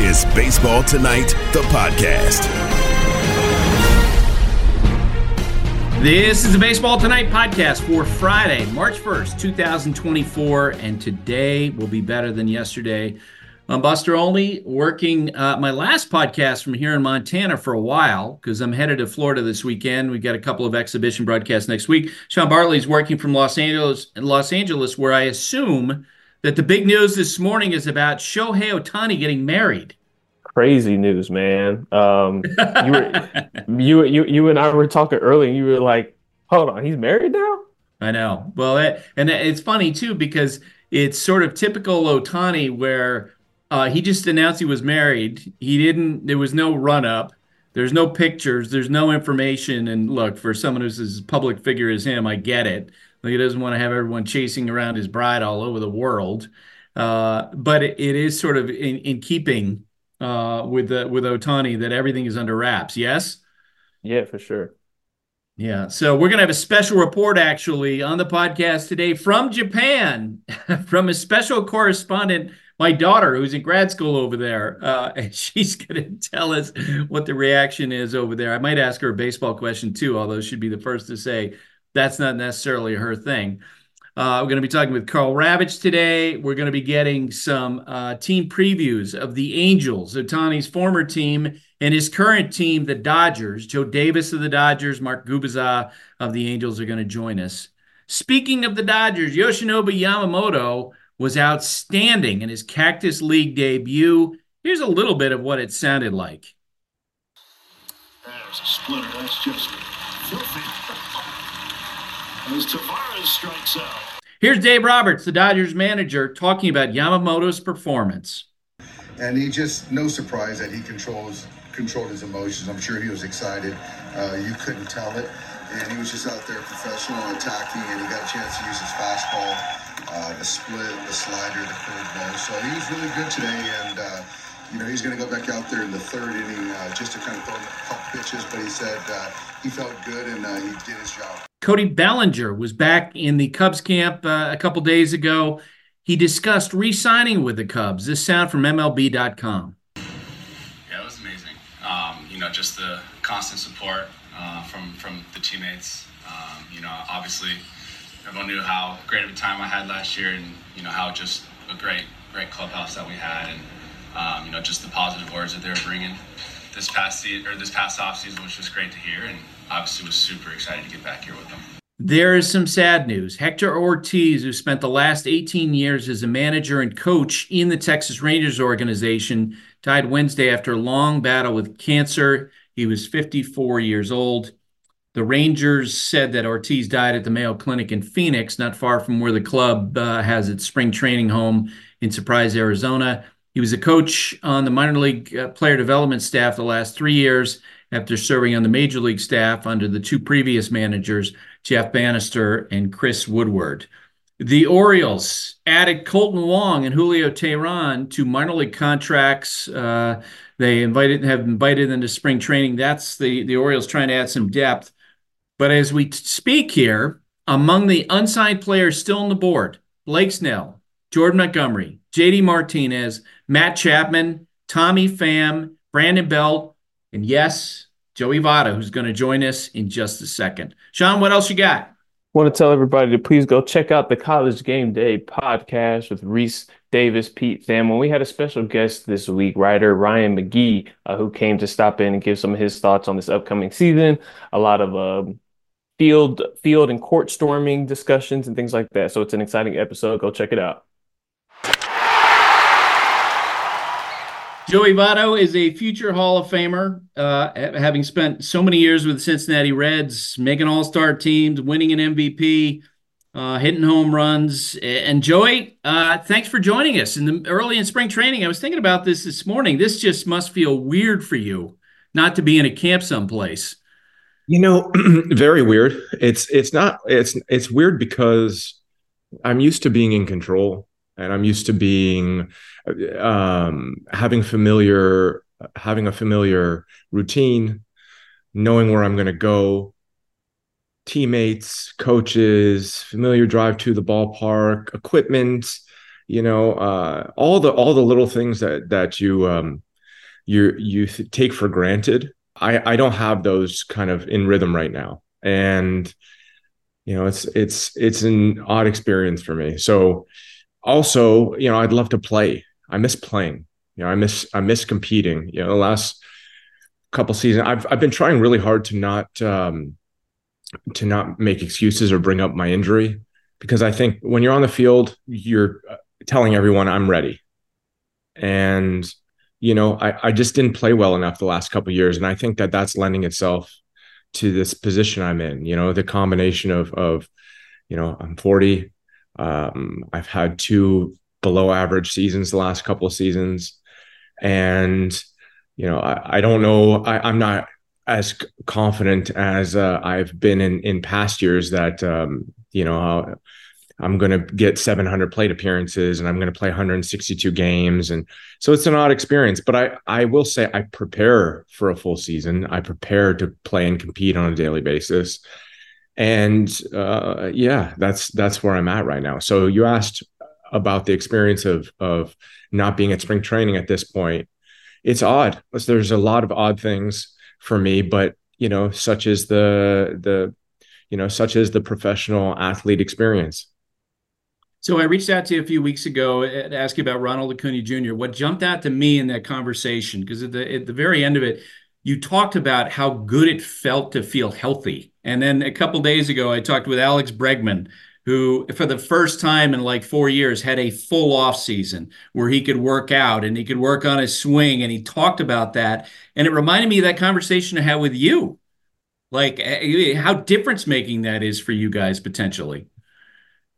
is Baseball Tonight, the podcast. This is the Baseball Tonight podcast for Friday, March 1st, 2024. And today will be better than yesterday. I'm Buster Olney, working uh, my last podcast from here in Montana for a while because I'm headed to Florida this weekend. We've got a couple of exhibition broadcasts next week. Sean Bartley's working from Los Angeles, Los Angeles, where I assume that the big news this morning is about Shohei Ohtani getting married. Crazy news, man. Um, you were you you you and I were talking earlier. And you were like, "Hold on, he's married now." I know. Well, it, and it's funny too because it's sort of typical Ohtani where uh, he just announced he was married. He didn't. There was no run up. There's no pictures. There's no information. And look, for someone who's as public figure as him, I get it. He doesn't want to have everyone chasing around his bride all over the world. Uh, but it, it is sort of in, in keeping uh, with the, with Ohtani that everything is under wraps. Yes. Yeah, for sure. Yeah. So we're gonna have a special report actually on the podcast today from Japan, from a special correspondent my daughter who's in grad school over there uh, and she's going to tell us what the reaction is over there i might ask her a baseball question too although she'd be the first to say that's not necessarily her thing. Uh, we're going to be talking with Karl Ravech today. We're going to be getting some uh, team previews of the Angels, Ohtani's former team, and his current team, the Dodgers. Joe Davis of the Dodgers, Mark Gubicza of the Angels are going to join us. Speaking of the Dodgers, Yoshinobu Yamamoto was outstanding in his Cactus League debut. Here's a little bit of what it sounded like. There's a splitter. That's just filthy as Taveras strikes out. Here's Dave Roberts, the Dodgers manager, talking about Yamamoto's performance. And he just, no surprise that he controls controlled his emotions. I'm sure he was excited. Uh, you couldn't tell it. And he was just out there professional, attacking, and he got a chance to use his fastball, uh, the split, the slider, the curveball. So he was really good today, and uh, you know he's going to go back out there in the third inning uh, just to kind of throw a couple pitches. But he said uh, he felt good and uh, he did his job. Cody Bellinger was back in the Cubs camp uh, a couple days ago. He discussed re signing with the Cubs. This sound from MLB.com. Yeah, it was amazing. Um, you know, just the constant support uh, from, from the teammates. Um, you know, obviously, everyone knew how great of a time I had last year and, you know, how just a great, great clubhouse that we had. And, um, you know, just the positive words that they were bringing this past season or this past off season was just great to hear. And, obviously was super excited to get back here with them. There is some sad news. Hector Ortiz, who spent the last 18 years as a manager and coach in the Texas Rangers organization, died Wednesday after a long battle with cancer. He was 54 years old. The Rangers said that Ortiz died at the Mayo Clinic in Phoenix, not far from where the club uh, has its spring training home in Surprise, Arizona. He was a coach on the minor league uh, player development staff the last three years after serving on the major league staff under the two previous managers, Jeff Banister and Chris Woodward. The Orioles added Kolten Wong and Julio Teheran to minor league contracts. Uh, they invited have invited them to spring training. That's the the Orioles trying to add some depth. But as we speak here, among the unsigned players still on the board, Blake Snell, Jordan Montgomery, JD Martinez, Matt Chapman, Tommy Pham, Brandon Belt, and yes, Joey Votto, who's going to join us in just a second. Sean, what else you got? want to tell everybody to please go check out the College Game Day podcast with Rece Davis, Pete Thamel. We had a special guest this week, writer Ryan McGee, uh, who came to stop in and give some of his thoughts on this upcoming season. A lot of uh, field, field and court storming discussions and things like that. So it's an exciting episode. Go check it out. Joey Votto is a future Hall of Famer, uh, having spent so many years with the Cincinnati Reds, making All Star teams, winning an MVP, uh, hitting home runs. And Joey, uh, thanks for joining us in the early in spring training. I was thinking about this this morning. This just must feel weird for you, not to be in a camp someplace. You know, very weird. It's it's not it's it's weird because I'm used to being in control and I'm used to being um, having familiar having a familiar routine, knowing where I'm going to go, teammates, coaches, familiar drive to the ballpark, equipment, you know, uh, all the all the little things that that you um, you you take for granted. I I don't have those kind of in rhythm right now, and you know it's it's it's an odd experience for me. So also, you know, I'd love to play. I miss playing. You know, I miss I miss competing. You know, the last couple seasons, I've I've been trying really hard to not um, to not make excuses or bring up my injury because I think when you're on the field, you're uh, telling everyone I'm ready, and you know, I I just didn't play well enough the last couple years, and I think that that's lending itself to this position I'm in. You know, the combination of of you know I'm 40. Um, I've had two below average seasons the last couple of seasons. And you know I, I don't know I, am not as confident as uh, I've been in in past years that um, you know I'm going to get 700 plate appearances and I'm going to play 162 games. And so it's an odd experience but I I will say I prepare for a full season. I prepare to play and compete on a daily basis and uh, yeah that's that's where I'm at right now so you asked about the experience of of not being at spring training at this point. It's odd. There's a lot of odd things for me, but you know, such as the the you know, such as the professional athlete experience. So I reached out to you a few weeks ago to ask you about Ronald Acuna Jr. What jumped out to me in that conversation, because at the at the very end of it, you talked about how good it felt to feel healthy. And then a couple days ago, I talked with Alex Bregman, who for the first time in like four years had a full off season where he could work out and he could work on his swing and he talked about that. And it reminded me of that conversation i had with you. Like eh, how difference making that is for you guys potentially.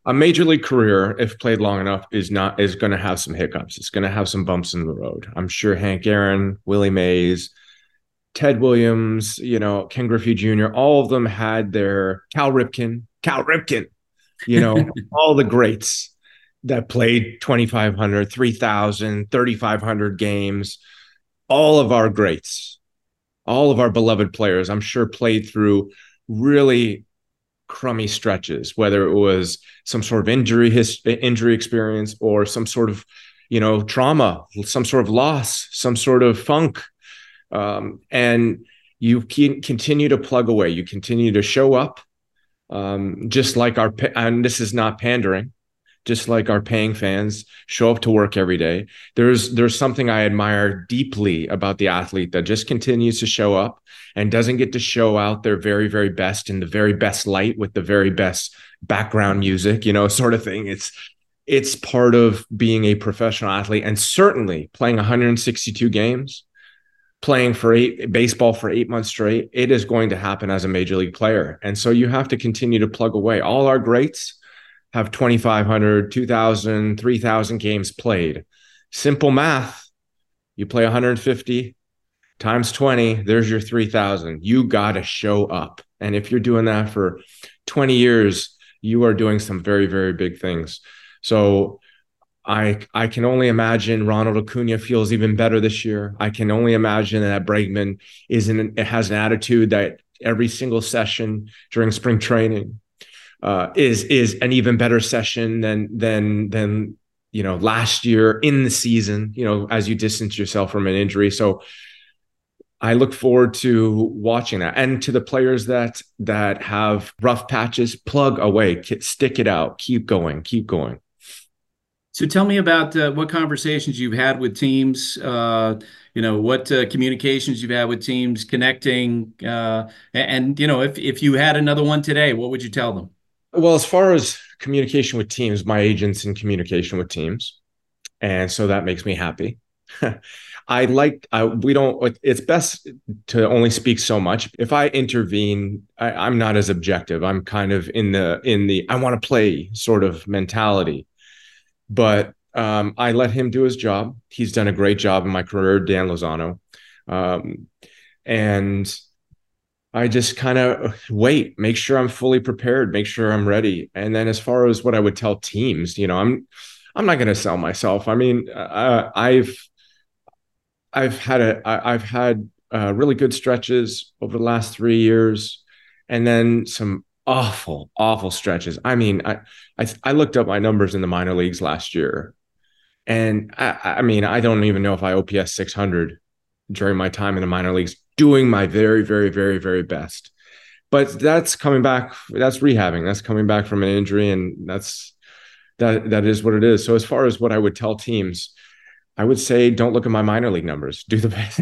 A major league career if played long enough is not is going to have some hiccups. It's going to have some bumps in the road. I'm sure hank aaron willie mays ted williams you know ken griffey jr all of them had their cal ripken cal ripken you know, all the greats that played 2,500, 3,000, 3,500 games, all of our greats, all of our beloved players, I'm sure played through really crummy stretches, whether it was some sort of injury his, injury experience or some sort of, you know, trauma, some sort of loss, some sort of funk. Um, and you can continue to plug away. You continue to show up um, just like our and this is not pandering just like our paying fans show up to work every day there's there's something i admire deeply about the athlete that just continues to show up and doesn't get to show out their very very best in the very best light with the very best background music you know sort of thing it's it's part of being a professional athlete and certainly playing 162 games playing for eight baseball for eight months straight, it is going to happen as a major league player. And so you have to continue to plug away. All our greats have 2,500, 2,000, 3,000 games played. Simple math. You play 150 times 20, there's your 3,000. You got to show up. And if you're doing that for 20 years, you are doing some very, very big things. So I I can only imagine Ronald Acuna feels even better this year. I can only imagine that Bregman is in it has an attitude that every single session during spring training uh, is is an even better session than than than you know last year in the season. You know, as you distance yourself from an injury, so. I look forward to watching that, and to the players that that have rough patches, plug away, stick it out, keep going, keep going. So tell me about uh, what conversations you've had with teams. Uh, you know what uh, communications you've had with teams, connecting, uh, and you know if if you had another one today, what would you tell them? Well, as far as communication with teams, my agent's in communication with teams, and so that makes me happy. I like I, we don't. It's best to only speak so much. If I intervene, I, I, am not as objective. I'm kind of in the in the I want to play sort of mentality but um, I let him do his job. He's done a great job in my career, Dan Lozano. Um, and I just kind of wait, make sure I'm fully prepared, make sure I'm ready. And then as far as what I would tell teams, you know, I'm I'm not going to sell myself. I mean, uh, I've I've had a I've had uh, really good stretches over the last three years, and then some awful, awful stretches. I mean, I, I, I looked up my numbers in the minor leagues last year, and I, I mean, I don't even know if I OPS 600 during my time in the minor leagues, doing my very, very, very, very best. But that's coming back. That's rehabbing. That's coming back from an injury, and that's that. That is what it is. So as far as what I would tell teams, I would say don't look at my minor league numbers. Do the best.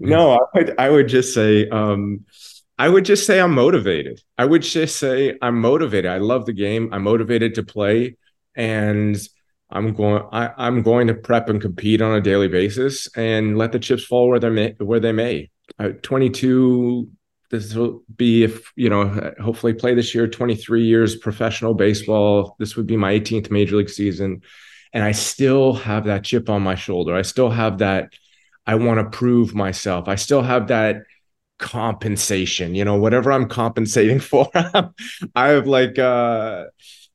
no, I would, I would just say um, I would just say I'm motivated. I would just say I'm motivated. I love the game. I'm motivated to play, and I'm going. I, am going to prep and compete on a daily basis, and let the chips fall where they may. Where they may. Uh, 22. This will be if you know. Hopefully, play this year. 23 years professional baseball. This would be my 18th major league season, and I still have that chip on my shoulder. I still have that. I want to prove myself. I still have that compensation you know whatever i'm compensating for i have like uh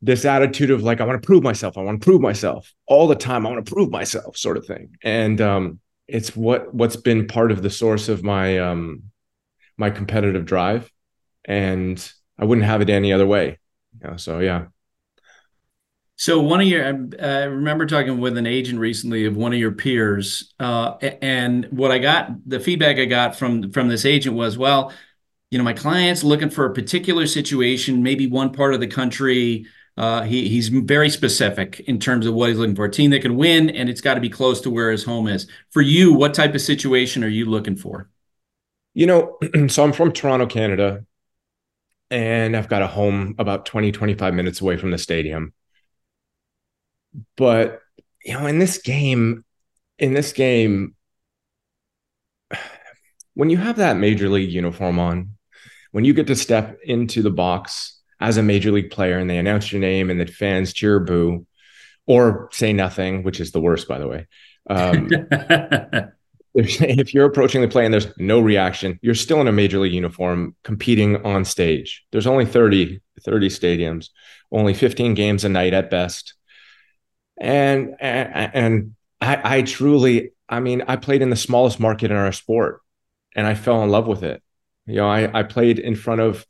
this attitude of like i want to prove myself i want to prove myself all the time i want to prove myself sort of thing and um it's what what's been part of the source of my um my competitive drive and i wouldn't have it any other way you know, so yeah so one of your, I remember talking with an agent recently of one of your peers, uh, and what I got, the feedback I got from from this agent was, well, you know, my client's looking for a particular situation, maybe one part of the country. Uh, he he's very specific in terms of what he's looking for, a team that can win, and it's got to be close to where his home is. For you, what type of situation are you looking for? You know, so I'm from Toronto, Canada, and I've got a home about 20, 25 minutes away from the stadium but you know, in this game, in this game, when you have that major league uniform on, when you get to step into the box as a major league player and they announce your name and the fans cheer boo or say nothing, which is the worst, by the way. Um, if, you're approaching the play and there's no reaction, you're still in a major league uniform competing on stage. There's only 30, 30 stadiums, only 15 games a night at best and and, and I, I truly, I mean, I played in the smallest market in our sport, and I fell in love with it. You know, I I played in front of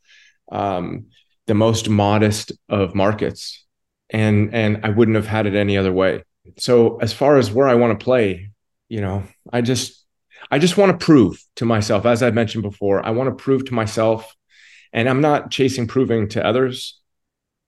um, the most modest of markets, and and I wouldn't have had it any other way. So as far as where I want to play, you know, I just I just want to prove to myself, as I mentioned before, I want to prove to myself, and I'm not chasing proving to others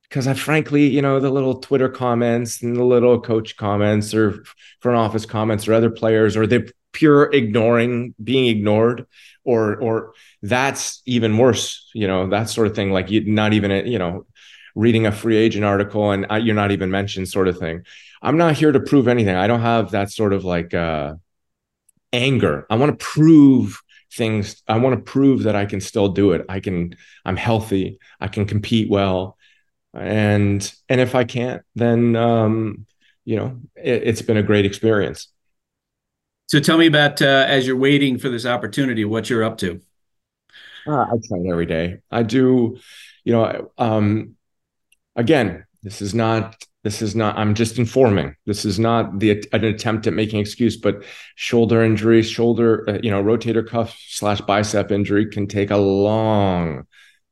because I frankly, you know, the little Twitter comments and the little coach comments or front office comments or other players or the pure ignoring, being ignored, or or that's even worse, you know, that sort of thing. Like you not even, you know, reading a free agent article and you're not even mentioned, sort of thing. I'm not here to prove anything. I don't have that sort of like uh, anger. I want to prove things. I want to prove that I can still do it. I can. I'm healthy. I can compete well and and if I can't, then um, you know it, has been a great experience. So tell me about uh, as you're waiting for this opportunity, what you're up to. Uh, I train every day. I do, you know. Um, again, this is not this is not i'm just informing. This is not the an attempt at making excuse but shoulder injury shoulder uh, you know rotator cuff slash bicep injury can take a long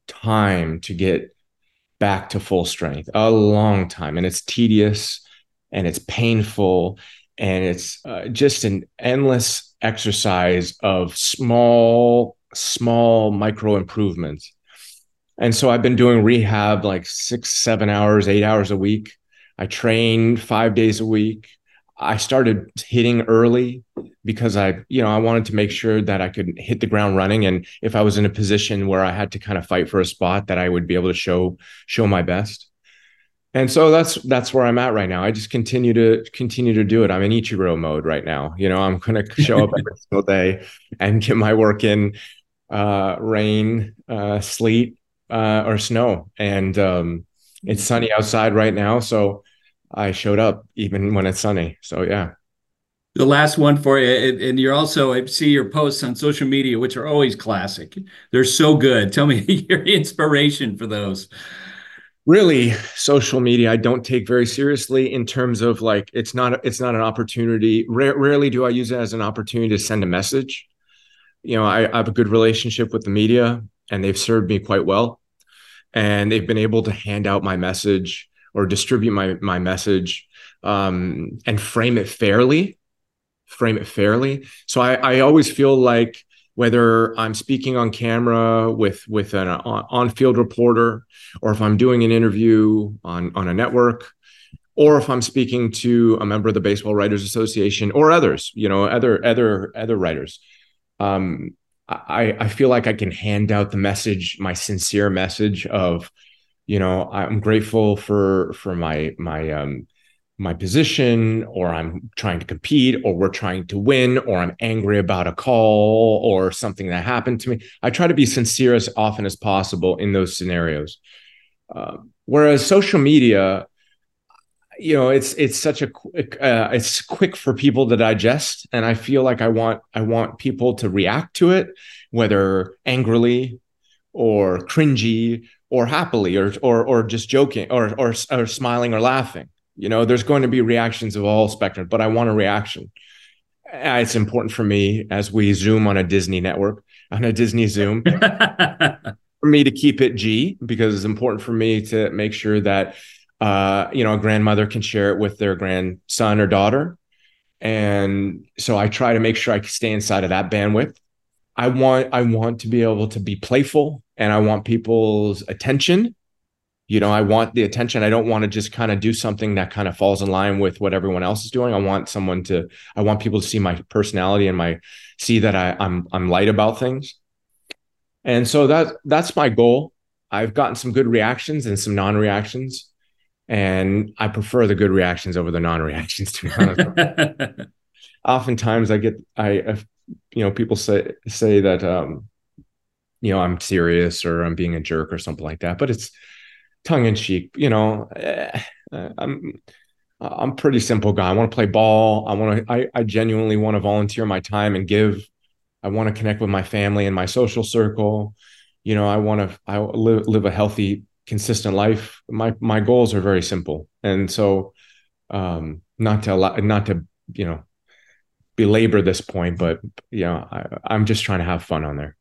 time to get back to full strength a long time. And it's tedious and it's painful and it's uh, just an endless exercise of small small micro improvements and so i've been doing rehab like six seven hours eight hours a week i train five days a week I started hitting early because I, you know, I wanted to make sure that I could hit the ground running, and if I was in a position where I had to kind of fight for a spot, that I would be able to show show my best. And so that's that's where I'm at right now. I just continue to continue to do it. I'm in Ichiro mode right now. You know, I'm going to show up every single day and get my work in, uh, rain, uh, sleet, uh, or snow, and um, it's sunny outside right now, so I showed up even when it's sunny. So yeah. The last one for you, and you're also I see your posts on social media, which are always classic. They're so good. Tell me your inspiration for those. Really, social media I don't take very seriously in terms of like it's not it's not an opportunity. rarely do I use it as an opportunity to send a message. You know, I, I have a good relationship with the media, and they've served me quite well, and they've been able to hand out my message or distribute my my message um, and frame it fairly frame it fairly. So i i always feel like whether i'm speaking on camera with with an on field reporter or if i'm doing an interview on on a network or if i'm speaking to a member of the baseball writers association or others you know other other other writers. Um, I, I feel like I can hand out the message, my sincere message of, you know, I'm grateful for for my my um my position, or I'm trying to compete, or we're trying to win, or I'm angry about a call or something that happened to me. I try to be sincere as often as possible in those scenarios. Uh, whereas social media, you know it's it's such a quick uh, it's quick for people to digest and i feel like i want i want people to react to it whether angrily or cringy or happily or or or just joking or or, or smiling or laughing. You know there's going to be reactions of all spectrum but i want a reaction. Uh, it's important for me as we zoom on a disney network on a disney zoom for me to keep it g because it's important for me to make sure that uh, you know, a grandmother can share it with their grandson or daughter. And so I try to make sure I stay inside of that bandwidth. I want I want to be able to be playful and I want people's attention. You know, I want the attention. I don't want to just kind of do something that kind of falls in line with what everyone else is doing. I want someone to I want people to see my personality and my see that I, I'm I'm light about things. And so that that's my goal. I've gotten some good reactions and some non-reactions and I prefer the good reactions over the non-reactions. To be honest, oftentimes I get I, you know people say say that um, you know I'm serious or I'm being a jerk or something like that, but it's tongue in cheek. You know, eh, I'm I'm pretty simple guy. I want to play ball. I want to I, I genuinely want to volunteer my time and give. I want to connect with my family and my social circle. You know, I want to I live live a healthy consistent life. My my goals are very simple. And so um not to allow, not to you know belabor this point but you know I, i'm just trying to have fun on there.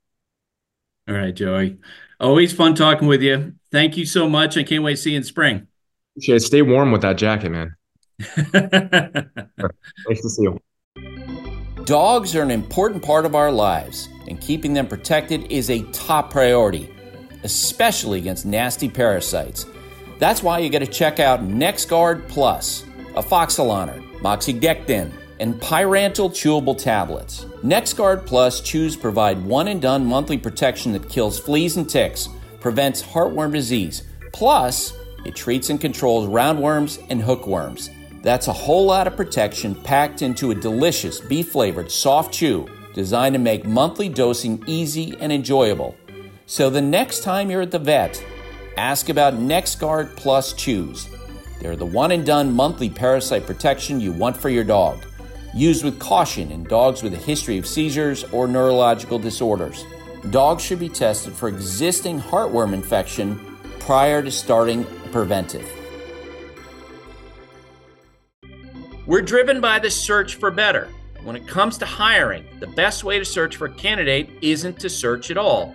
All right joey. Always fun talking with you. Thank you so much. I can't wait to see you in spring. Yeah, stay warm with that jacket man. Nice to see you. Dogs are an important part of our lives and keeping them protected is a top priority especially against nasty parasites. That's why you got to check out NexGard Plus, a afoxolaner, moxidectin, and pyrantel chewable tablets. NexGard Plus chews provide one and done monthly protection that kills fleas and ticks, prevents heartworm disease, plus it treats and controls roundworms and hookworms. That's a whole lot of protection packed into a delicious beef flavored soft chew designed to make monthly dosing easy and enjoyable. So the next time you're at the vet, ask about NexGard Plus Chews. They're the one and done monthly parasite protection you want for your dog. Used with caution in dogs with a history of seizures or neurological disorders. Dogs should be tested for existing heartworm infection prior to starting preventive. We're driven by the search for better. When it comes to hiring, the best way to search for a candidate isn't to search at all.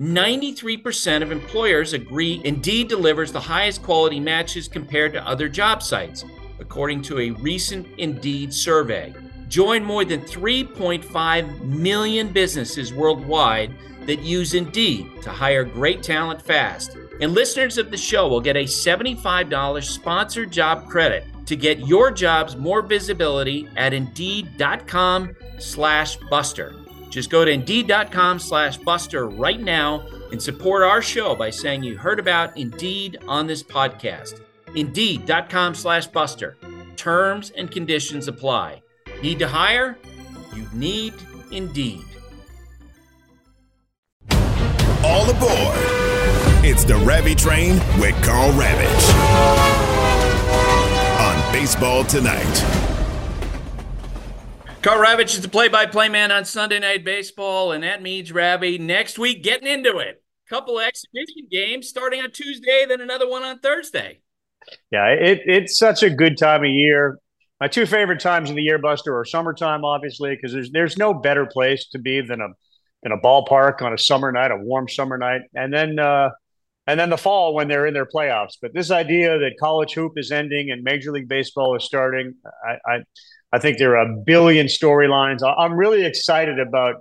93% of employers agree Indeed delivers the highest quality matches compared to other job sites, according to a recent Indeed survey. Join more than 3.5 million businesses worldwide that use Indeed to hire great talent fast. And listeners of the show will get a $75 sponsored job credit to get your jobs more visibility at Indeed.com slash Buster. Just go to Indeed.com slash Buster right now and support our show by saying you heard about Indeed on this podcast. Indeed.com slash Buster. Terms and conditions apply. Need to hire? You need Indeed. All aboard. It's the Ravi Train with Karl Ravech on Baseball Tonight. Karl Ravech is the play-by-play man on Sunday Night Baseball, and that means Ravi next week getting into it. Couple exhibition games starting on Tuesday, then another one on Thursday. Yeah, it, it's such a good time of year. My two favorite times of the year, Buster, are summertime, obviously, because there's there's no better place to be than a than a ballpark on a summer night, a warm summer night, and then uh, and then the fall when they're in their playoffs. But this idea that college hoop is ending and Major League Baseball is starting, I I, I think there are a billion storylines. I'm really excited about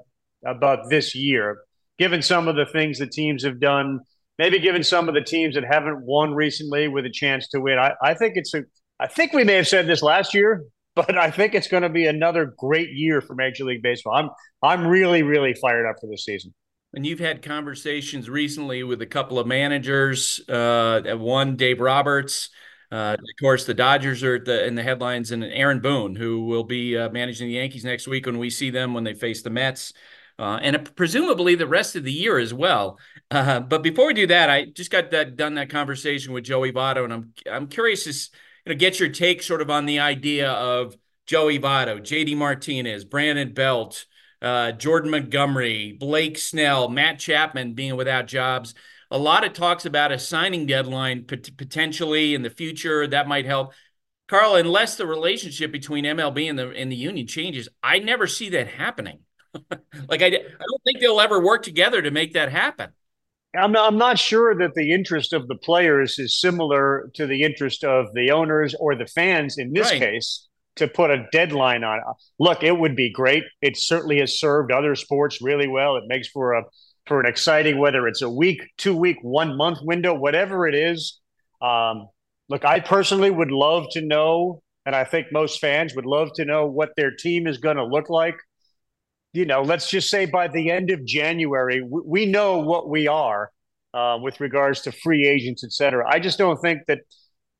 about this year, given some of the things the teams have done. Maybe given some of the teams that haven't won recently with a chance to win. I, I think it's a. I think we may have said this last year, but I think it's going to be another great year for Major League Baseball. I'm I'm really really fired up for this season. And you've had conversations recently with a couple of managers. Uh, one, Dave Roberts. Uh, of course, the Dodgers are the, in the headlines, and Aaron Boone, who will be uh, managing the Yankees next week when we see them when they face the Mets, uh, and presumably the rest of the year as well. Uh, but before we do that, I just got that done that conversation with Joey Votto, and I'm I'm curious to you know get your take sort of on the idea of Joey Votto, J.D. Martinez, Brandon Belt uh, Jordan Montgomery, Blake Snell, Matt Chapman being without jobs. A lot of talks about a signing deadline pot- potentially in the future that might help. Karl, unless the relationship between MLB and the and the union changes, I never see that happening. like I, I don't think they'll ever work together to make that happen. I'm not, I'm not sure that the interest of the players is similar to the interest of the owners or the fans in this right. case to put a deadline on it. Look, it would be great. It certainly has served other sports really well. It makes for a for an exciting whether it's a week, two week, one month window, whatever it is. Um, look, I personally would love to know, and I think most fans would love to know what their team is going to look like. You know, let's just say by the end of January, we, we know what we are uh, with regards to free agents, et cetera. I just don't think that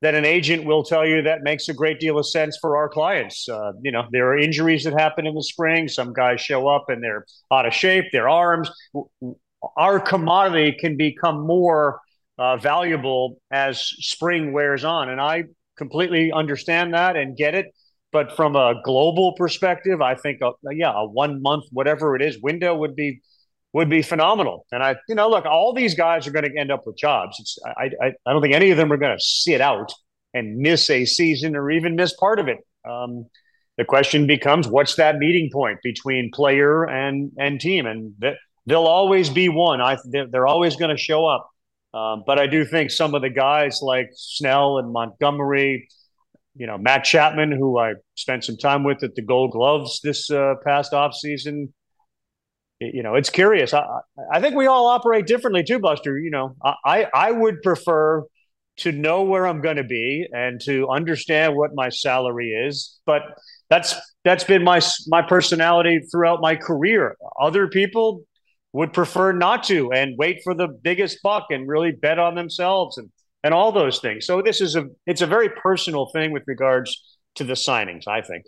that an agent will tell you that makes a great deal of sense for our clients. Uh, you know, there are injuries that happen in the spring. Some guys show up and they're out of shape, their arms. Our commodity can become more uh, valuable as spring wears on. And I completely understand that and get it. But from a global perspective, I think, a, yeah, a one month, whatever it is, window would be would be phenomenal. And I, you know, look, all these guys are going to end up with jobs. It's, I, I, I don't think any of them are going to sit out and miss a season or even miss part of it. Um, the question becomes, what's that meeting point between player and and team? And th- there'll always be one. I they're, they're always going to show up. Um, but I do think some of the guys like Snell and Montgomery, you know, Matt Chapman, who I spent some time with at the Gold Gloves this uh, past off season you know, it's curious. I, I think we all operate differently too, Buster. You know, I, I would prefer to know where I'm going to be and to understand what my salary is. But that's that's been my my personality throughout my career. Other people would prefer not to and wait for the biggest buck and really bet on themselves and and all those things. So this is a it's a very personal thing with regards to the signings. I think.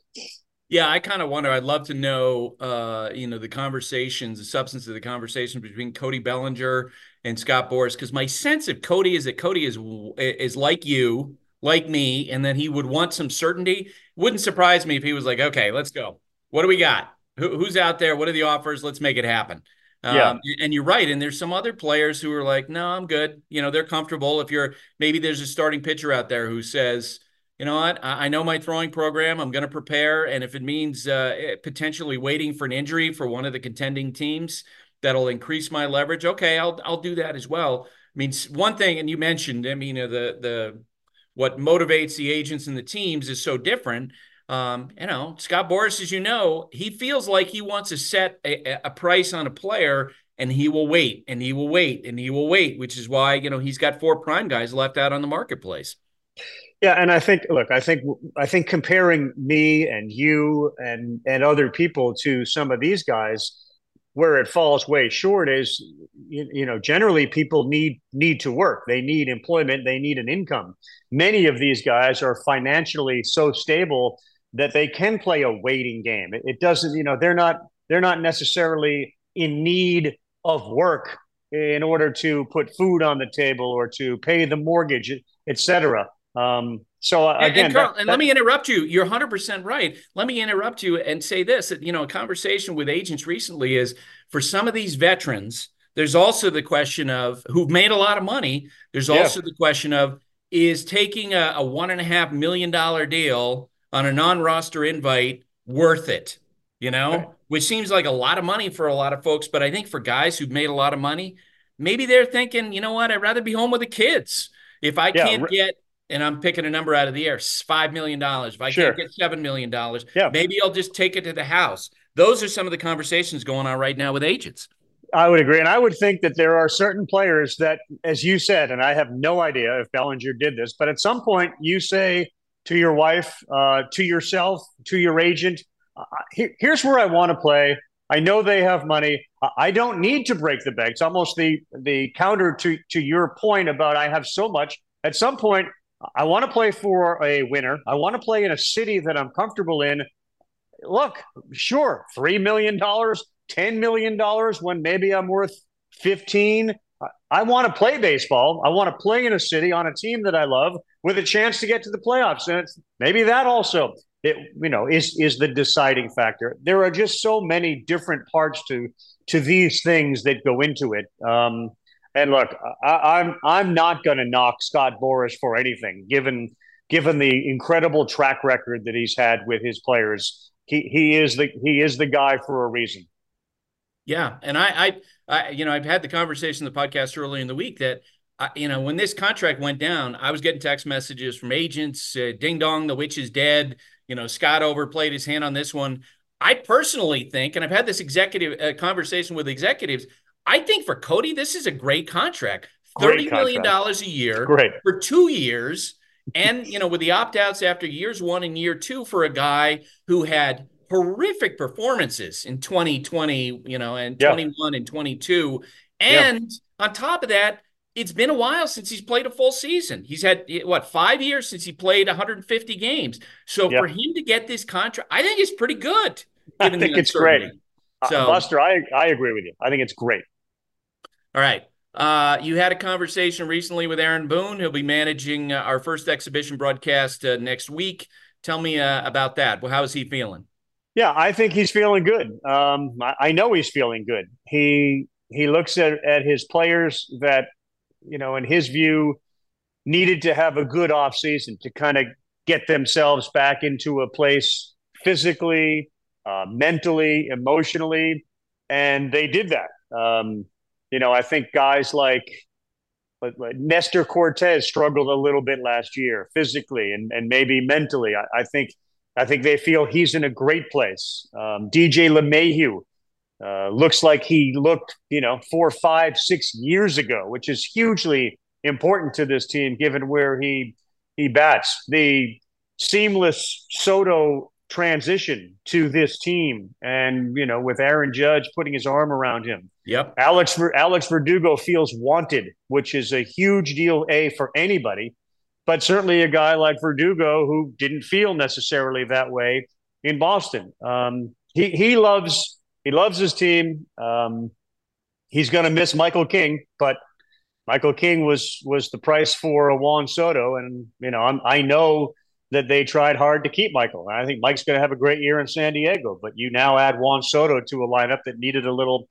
Yeah, I kind of wonder. I'd love to know, uh, you know, the conversations, the substance of the conversation between Cody Bellinger and Scott Boras. Because my sense of Cody is that Cody is is like you, like me, and that he would want some certainty. Wouldn't surprise me if he was like, "Okay, let's go. What do we got? Who, who's out there? What are the offers? Let's make it happen." Yeah. Um, and you're right. And there's some other players who are like, "No, I'm good." You know, they're comfortable. If you're maybe there's a starting pitcher out there who says you know what? I, know my throwing program. I'm going to prepare. And if it means uh, eh, potentially waiting for an injury for one of the contending teams, that'll increase my leverage. Okay, I'll I'll do that as well. I mean, one thing, and you mentioned, I mean, uh, the the what motivates the agents and the teams is so different. Um, you know, Scott Boras, as you know, he feels like he wants to set a, a price on a player and he will wait and he will wait and he will wait, which is why, you know, he's got four prime guys left out on the marketplace. Yeah, and I think look, I think I think comparing me and you and and other people to some of these guys, where it falls way short is you, you, know generally people need need to work. They need employment. They need an income. Many of these guys are financially so stable that they can play a waiting game. It, it doesn't you know they're not they're not necessarily in need of work in order to put food on the table or to pay the mortgage etc Um, so uh, again, and, Karl, that, and let me interrupt you. You're 100 percent right. Let me interrupt you and say this: that, you know, a conversation with agents recently is for some of these veterans. There's also the question of who've made a lot of money. There's yeah. also the question of is taking a, a one and a half million dollar deal on a non-roster invite worth it? You know, right. which seems like a lot of money for a lot of folks, but I think for guys who've made a lot of money, maybe they're thinking, you know what, I'd rather be home with the kids. If I yeah. can't get and I'm picking a number out of the air, five million dollars. If I sure. can't get seven million dollars, yeah. maybe I'll just take it to the house. Those are some of the conversations going on right now with agents. I would agree, and I would think that there are certain players that, as you said, and I have no idea if Bellinger did this, but at some point you say to your wife, uh, to yourself, to your agent, uh, here, here's where I want to play. I know they have money. I don't need to break the bank. It's almost the the counter to to your point about I have so much. At some point, I want to play for a winner. I want to play in a city that I'm comfortable in. Look, sure, $3 million, $10 million when maybe I'm worth 15. I want to play baseball. I want to play in a city on a team that I love with a chance to get to the playoffs. And maybe that also it, you know, is is the deciding factor. There are just so many different parts to to these things that go into it. Um, and look, I, am I'm, I'm not going to knock Scott Boras for anything, given given the incredible track record that he's had with his players. He he is the he is the guy for a reason. Yeah, and I I, I you know I've had the conversation in the podcast earlier in the week that. I, you know, when this contract went down, I was getting text messages from agents, uh, "Ding dong, the witch is dead." You know, Scott overplayed his hand on this one. I personally think, and I've had this executive uh, conversation with executives. I think for Cody, this is a great contract. Thirty million dollars a year great. for two years. And you know, with the opt-outs after years one and year two for a guy who had horrific performances in 2020, you know, and yeah. 21 and 22. And yeah. on top of that, it's been a while since he's played a full season. He's had what five years since he played 150 games. So for him to get this contract, I think it's pretty good. I think it's great. So, uh, Buster, I I agree with you. I think it's great. All right. Uh, you had a conversation recently with Aaron Boone. He'll be managing uh, our first exhibition broadcast uh, next week. Tell me uh, about that. Well, how is he feeling? Yeah, I think he's feeling good. Um, I, I, know he's feeling good. He he looks at, at his players that, you know, in his view, needed to have a good offseason to kind of get themselves back into a place physically, uh, mentally, emotionally, and they did that. Um, you know, I think guys like, like, like Nestor Cortes struggled a little bit last year physically and, and maybe mentally. I, I think I think they feel he's in a great place. Um, DJ LeMahieu uh, looks like he looked, you know, four, five, six years ago, which is hugely important to this team given where he he bats. The seamless Soto transition to this team, and you know, with Aaron Judge putting his arm around him, Yep. Alex Alex Verdugo feels wanted, which is a huge deal a for anybody, but certainly a guy like Verdugo who didn't feel necessarily that way in Boston. Um, he he loves he loves his team. Um, he's going to miss Michael King, but Michael King was was the price for a Juan Soto, and you know I'm, i know that they tried hard to keep Michael. And I think Mike's going to have a great year in San Diego, but you now add Juan Soto to a lineup that needed a little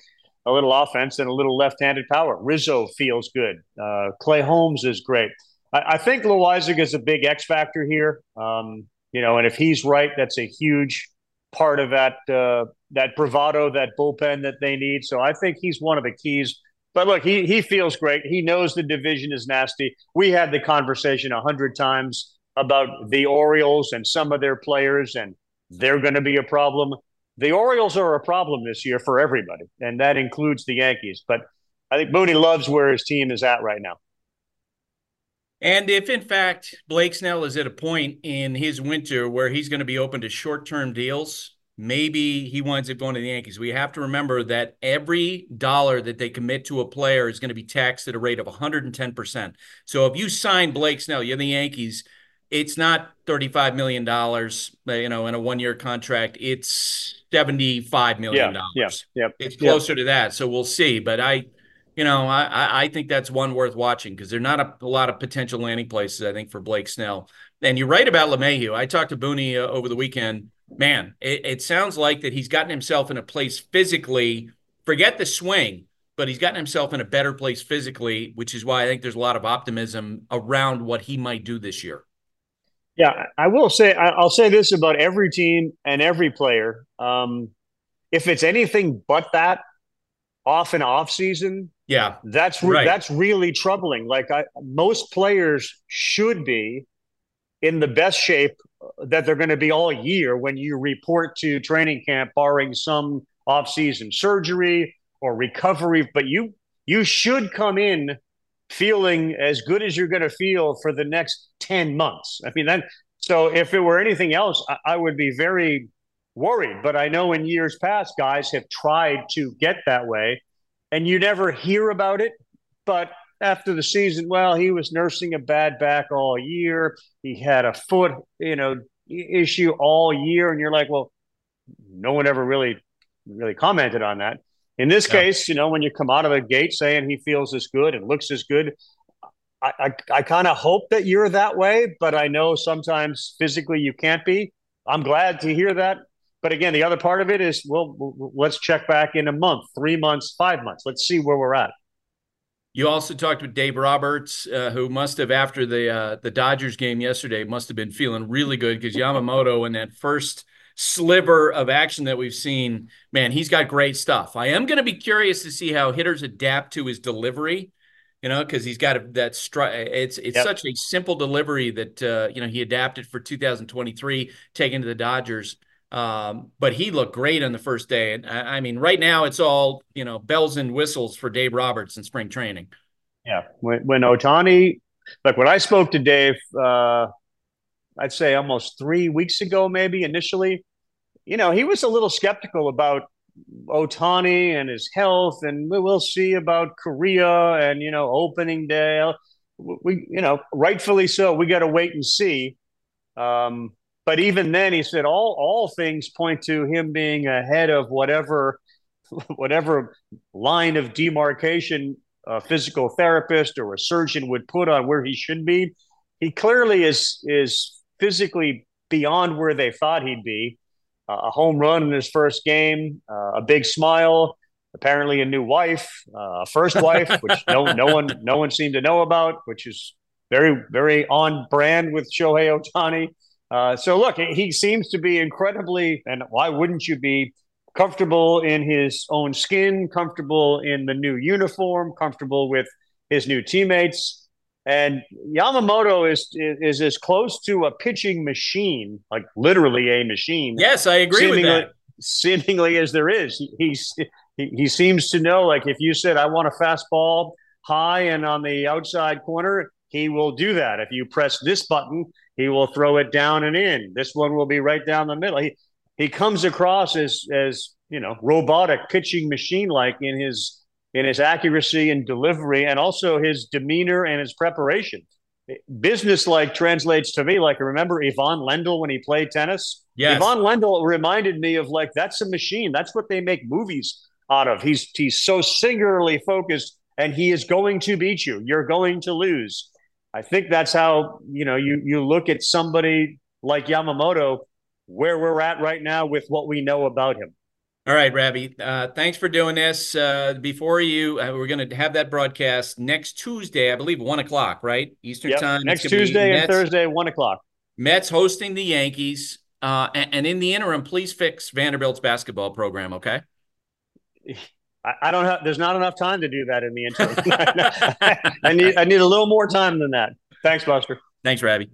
a little offense and a little left-handed power. Rizzo feels good. Uh, Clay Holmes is great. I, I think Loaisiga is a big X factor here. Um, you know, and if he's right, that's a huge part of that uh, that bravado, that bullpen that they need. So I think he's one of the keys. But look, he he feels great. He knows the division is nasty. We had the conversation a hundred times about the Orioles and some of their players, and they're going to be a problem the Orioles are a problem this year for everybody, and that includes the Yankees. But I think Mooney loves where his team is at right now. And if in fact Blake Snell is at a point in his winter where he's going to be open to short term deals, maybe he winds up going to the Yankees. We have to remember that every dollar that they commit to a player is going to be taxed at a rate of 110%. So if you sign Blake Snell, you're the Yankees, it's not $35 million, you know, in a one year contract. It's $75 million. Yeah, yeah, yeah. It's closer yeah. to that. So we'll see. But I, you know, I, I think that's one worth watching because there're not a, a, lot of potential landing places, I think, for Blake Snell. And you're right about LeMahieu. I talked to Booney uh, over the weekend. Man, it, it sounds like that he's gotten himself in a place physically. Forget the swing, but he's gotten himself in a better place physically, which is why I think there's a lot of optimism around what he might do this year. Yeah, I will say I'll say this about every team and every player. Um, if it's anything but that, off and off season, yeah, that's re- right. that's really troubling. Like I, most players should be in the best shape that they're going to be all year when you report to training camp, barring some off season surgery or recovery. But you you should come in feeling as good as you're going to feel for the next 10 months. I mean, then, so if it were anything else, I, I, would be very worried. But I know in years past, guys have tried to get that way and you never hear about it. But after the season, well, he was nursing a bad back all year. He had a foot, you know, issue all year. And you're like, well, no one ever really, really commented on that. In this yeah. case, you know, when you come out of the gate saying he feels as good and looks as good, I, I, I kind of hope that you're that way, but I know sometimes physically you can't be. I'm glad to hear that. But again, the other part of it is, well, let's check back in a month, three months, five months. Let's see where we're at. You also talked with Dave Roberts, uh, who must have, after the uh, the Dodgers game yesterday, must have been feeling really good because Yamamoto in that first sliver of action that we've seen, man, he's got great stuff. I am going to be curious to see how hitters adapt to his delivery, you know, because he's got a, that strike. It's it's yep. such a simple delivery that uh, you know he adapted for 2023, taken to the Dodgers. Um, but he looked great on the first day, and I, I mean, right now it's all you know bells and whistles for Dave Roberts in spring training. Yeah, when when Ohtani, like when I spoke to Dave, uh, I'd say almost three weeks ago, maybe initially, you know, he was a little skeptical about Otani and his health, and we'll see about Korea and you know opening day. We, you know, rightfully so. We got to wait and see. Um, but even then, he said all all things point to him being ahead of whatever whatever line of demarcation a physical therapist or a surgeon would put on where he should be. He clearly is is physically beyond where they thought he'd be. Uh, a home run in his first game, uh, a big smile, apparently a new wife, uh, a first wife, which no no one no one seemed to know about, which is very very on brand with Shohei Ohtani. Uh, so look, he seems to be incredibly, and why wouldn't you be comfortable in his own skin, comfortable in the new uniform, comfortable with his new teammates. And Yamamoto is, is, is as close to a pitching machine, like literally a machine. Yes, I agree with that. Seemingly as there is, he, he's he, he seems to know. Like if you said, "I want a fastball high and on the outside corner," he will do that. If you press this button, he will throw it down and in. This one will be right down the middle. He he comes across as as you know robotic pitching machine like in his in his accuracy and delivery, and also his demeanor and his preparation. Business like translates to me like remember Ivan Lendl when he played tennis. Yes. Ivan Lendl reminded me of like that's a machine. That's what they make movies out of. He's he's so singularly focused, and he is going to beat you. You're going to lose. I think that's how you know you you look at somebody like Yamamoto, where we're at right now with what we know about him. All right, Rabbi. Uh, thanks for doing this. Uh, before you, uh, we're going to have that broadcast next Tuesday, I believe, one o'clock, right? Eastern yep. time. Next Tuesday and Thursday, one o'clock. Mets hosting the Yankees. Uh, and, and, in the interim, please fix Vanderbilt's basketball program, okay? I, I don't have. There's not enough time to do that in the interim. I need. I need a little more time than that. Thanks, Buster. Thanks, Rabbi.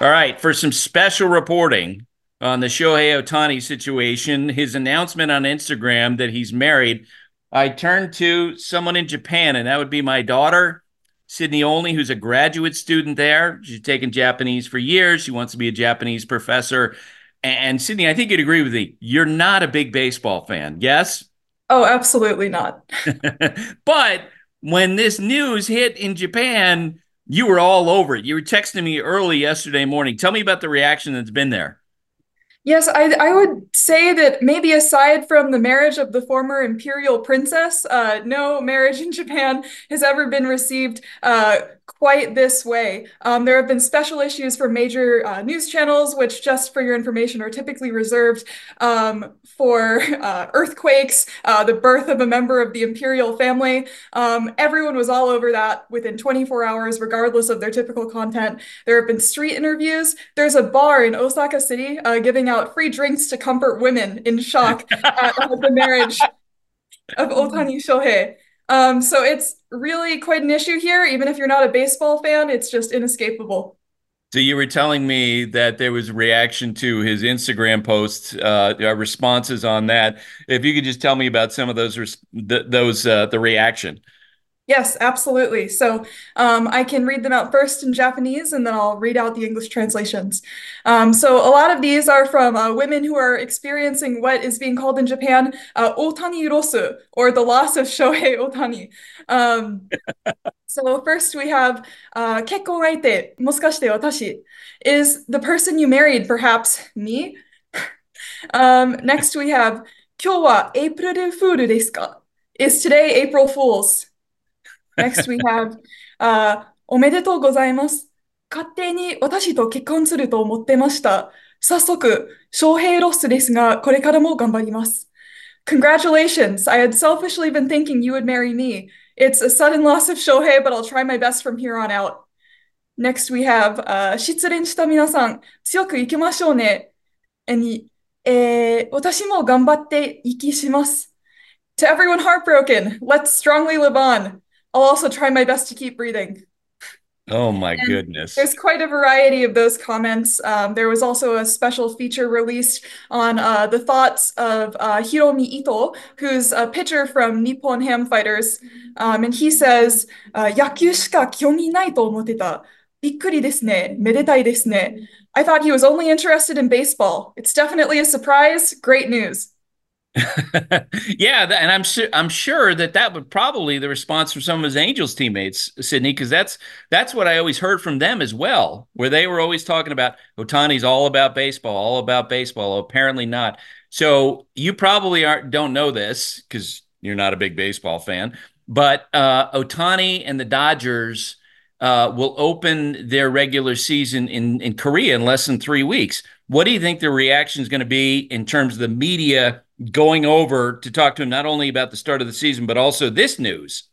All right, for some special reporting on the Shohei Ohtani situation, his announcement on Instagram that he's married, I turned to someone in Japan, and that would be my daughter, Sydney Olney, who's a graduate student there. She's taken Japanese for years. She wants to be a Japanese professor. And Sydney, I think you'd agree with me. You're not a big baseball fan, yes? Oh, absolutely not. but when this news hit in Japan, you were all over it. You were texting me early yesterday morning. Tell me about the reaction that's been there. Yes, I, I would say that maybe aside from the marriage of the former imperial princess, uh, no marriage in Japan has ever been received uh, quite this way. Um, there have been special issues for major uh, news channels, which, just for your information, are typically reserved um, for uh, earthquakes, uh, the birth of a member of the imperial family. Um, everyone was all over that within 24 hours, regardless of their typical content. There have been street interviews. There's a bar in Osaka City uh, giving out free drinks to comfort women in shock at the marriage of Otani Shohei. Um, so it's really quite an issue here. Even if you're not a baseball fan, it's just inescapable. So you were telling me that there was a reaction to his Instagram posts, uh, responses on that. If you could just tell me about some of those, th- those uh, the reaction. Yes, absolutely. So um, I can read them out first in Japanese and then I'll read out the English translations. Um, so a lot of these are from uh, women who are experiencing what is being called in Japan uh, Otani Rosu, or the loss of Shohei Otani. Um, so first we have uh, Kekko Raite, Moskashite Watashi. Is the person you married perhaps me? Um, next we have "kyowa April Fool desu ka? Is today April Fool's? Next we have, uh, おめでとうございます。勝手に私と結婚すると思ってました。早速、翔平ロスですが、これからも頑張ります。Congratulations! I had selfishly been thinking you would marry me. It's a sudden loss of Shohei, but I'll try my best from here on out. Next we have, uh, 失恋した皆さん、強く生きましょうね。えー、私も頑張って息します。To everyone heartbroken, let's strongly live on. I'll also try my best to keep breathing. Oh my and goodness. There's quite a variety of those comments. Um, there was also a special feature released on uh, the thoughts of uh, Hiromi Ito, who's a pitcher from Nippon Ham Fighters. Um, and he says, uh, Yaku shika kyoni nai to omoteta. Bikkuri desu ne. Medetai desu ne. I thought he was only interested in baseball. It's definitely a surprise. Great news. yeah, and I'm sure I'm sure that that would probably the response from some of his Angels teammates, Sydney, because that's that's what I always heard from them as well, where they were always talking about Otani's all about baseball, all about baseball. Apparently not. So you probably aren't don't know this because you're not a big baseball fan, but uh, Otani and the Dodgers uh, will open their regular season in in Korea in less than three weeks. What do you think the reaction is going to be in terms of the media? Going over to talk to him not only about the start of the season, but also this news.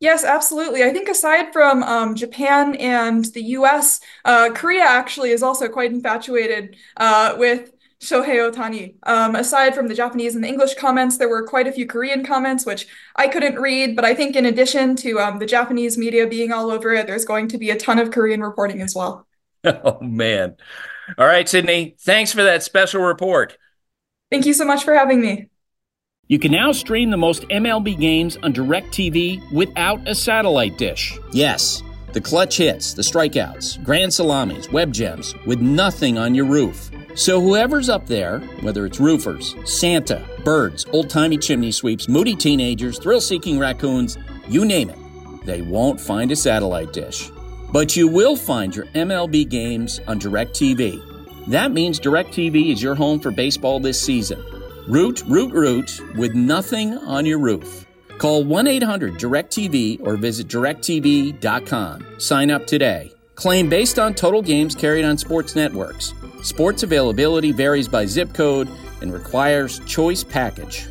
Yes, absolutely. I think aside from um, Japan and the US, uh, Korea actually is also quite infatuated uh, with Shohei Otani. Um, aside from the Japanese and the English comments, there were quite a few Korean comments, which I couldn't read. But I think, in addition to um, the Japanese media being all over it, there's going to be a ton of Korean reporting as well. Oh, man. All right, Sydney. Thanks for that special report. Thank you so much for having me. You can now stream the most MLB games on DirecTV without a satellite dish. Yes, the clutch hits, the strikeouts, grand salamis, web gems, with nothing on your roof. So whoever's up there, whether it's roofers, Santa, birds, old timey chimney sweeps, moody teenagers, thrill seeking raccoons, you name it, they won't find a satellite dish. But you will find your MLB games on DirecTV. That means DirecTV is your home for baseball this season. Root, root, root with nothing on your roof. Call 1 800 DirecTV or visit directv.com. Sign up today. Claim based on total games carried on sports networks. Sports availability varies by zip code and requires choice package.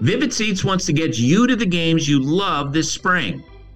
Vivid Seats wants to get you to the games you love this spring.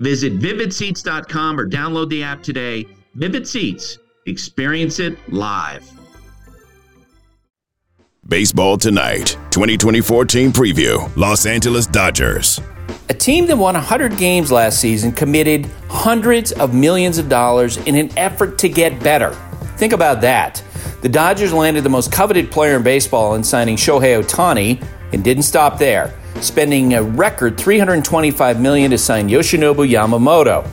Visit vividseats.com or download the app today. Vivid Seats, experience it live. Baseball Tonight, 2024 team preview Los Angeles Dodgers. A team that won 100 games last season committed hundreds of millions of dollars in an effort to get better. Think about that. The Dodgers landed the most coveted player in baseball in signing Shohei Ohtani and didn't stop there, spending a record 325 million to sign Yoshinobu Yamamoto.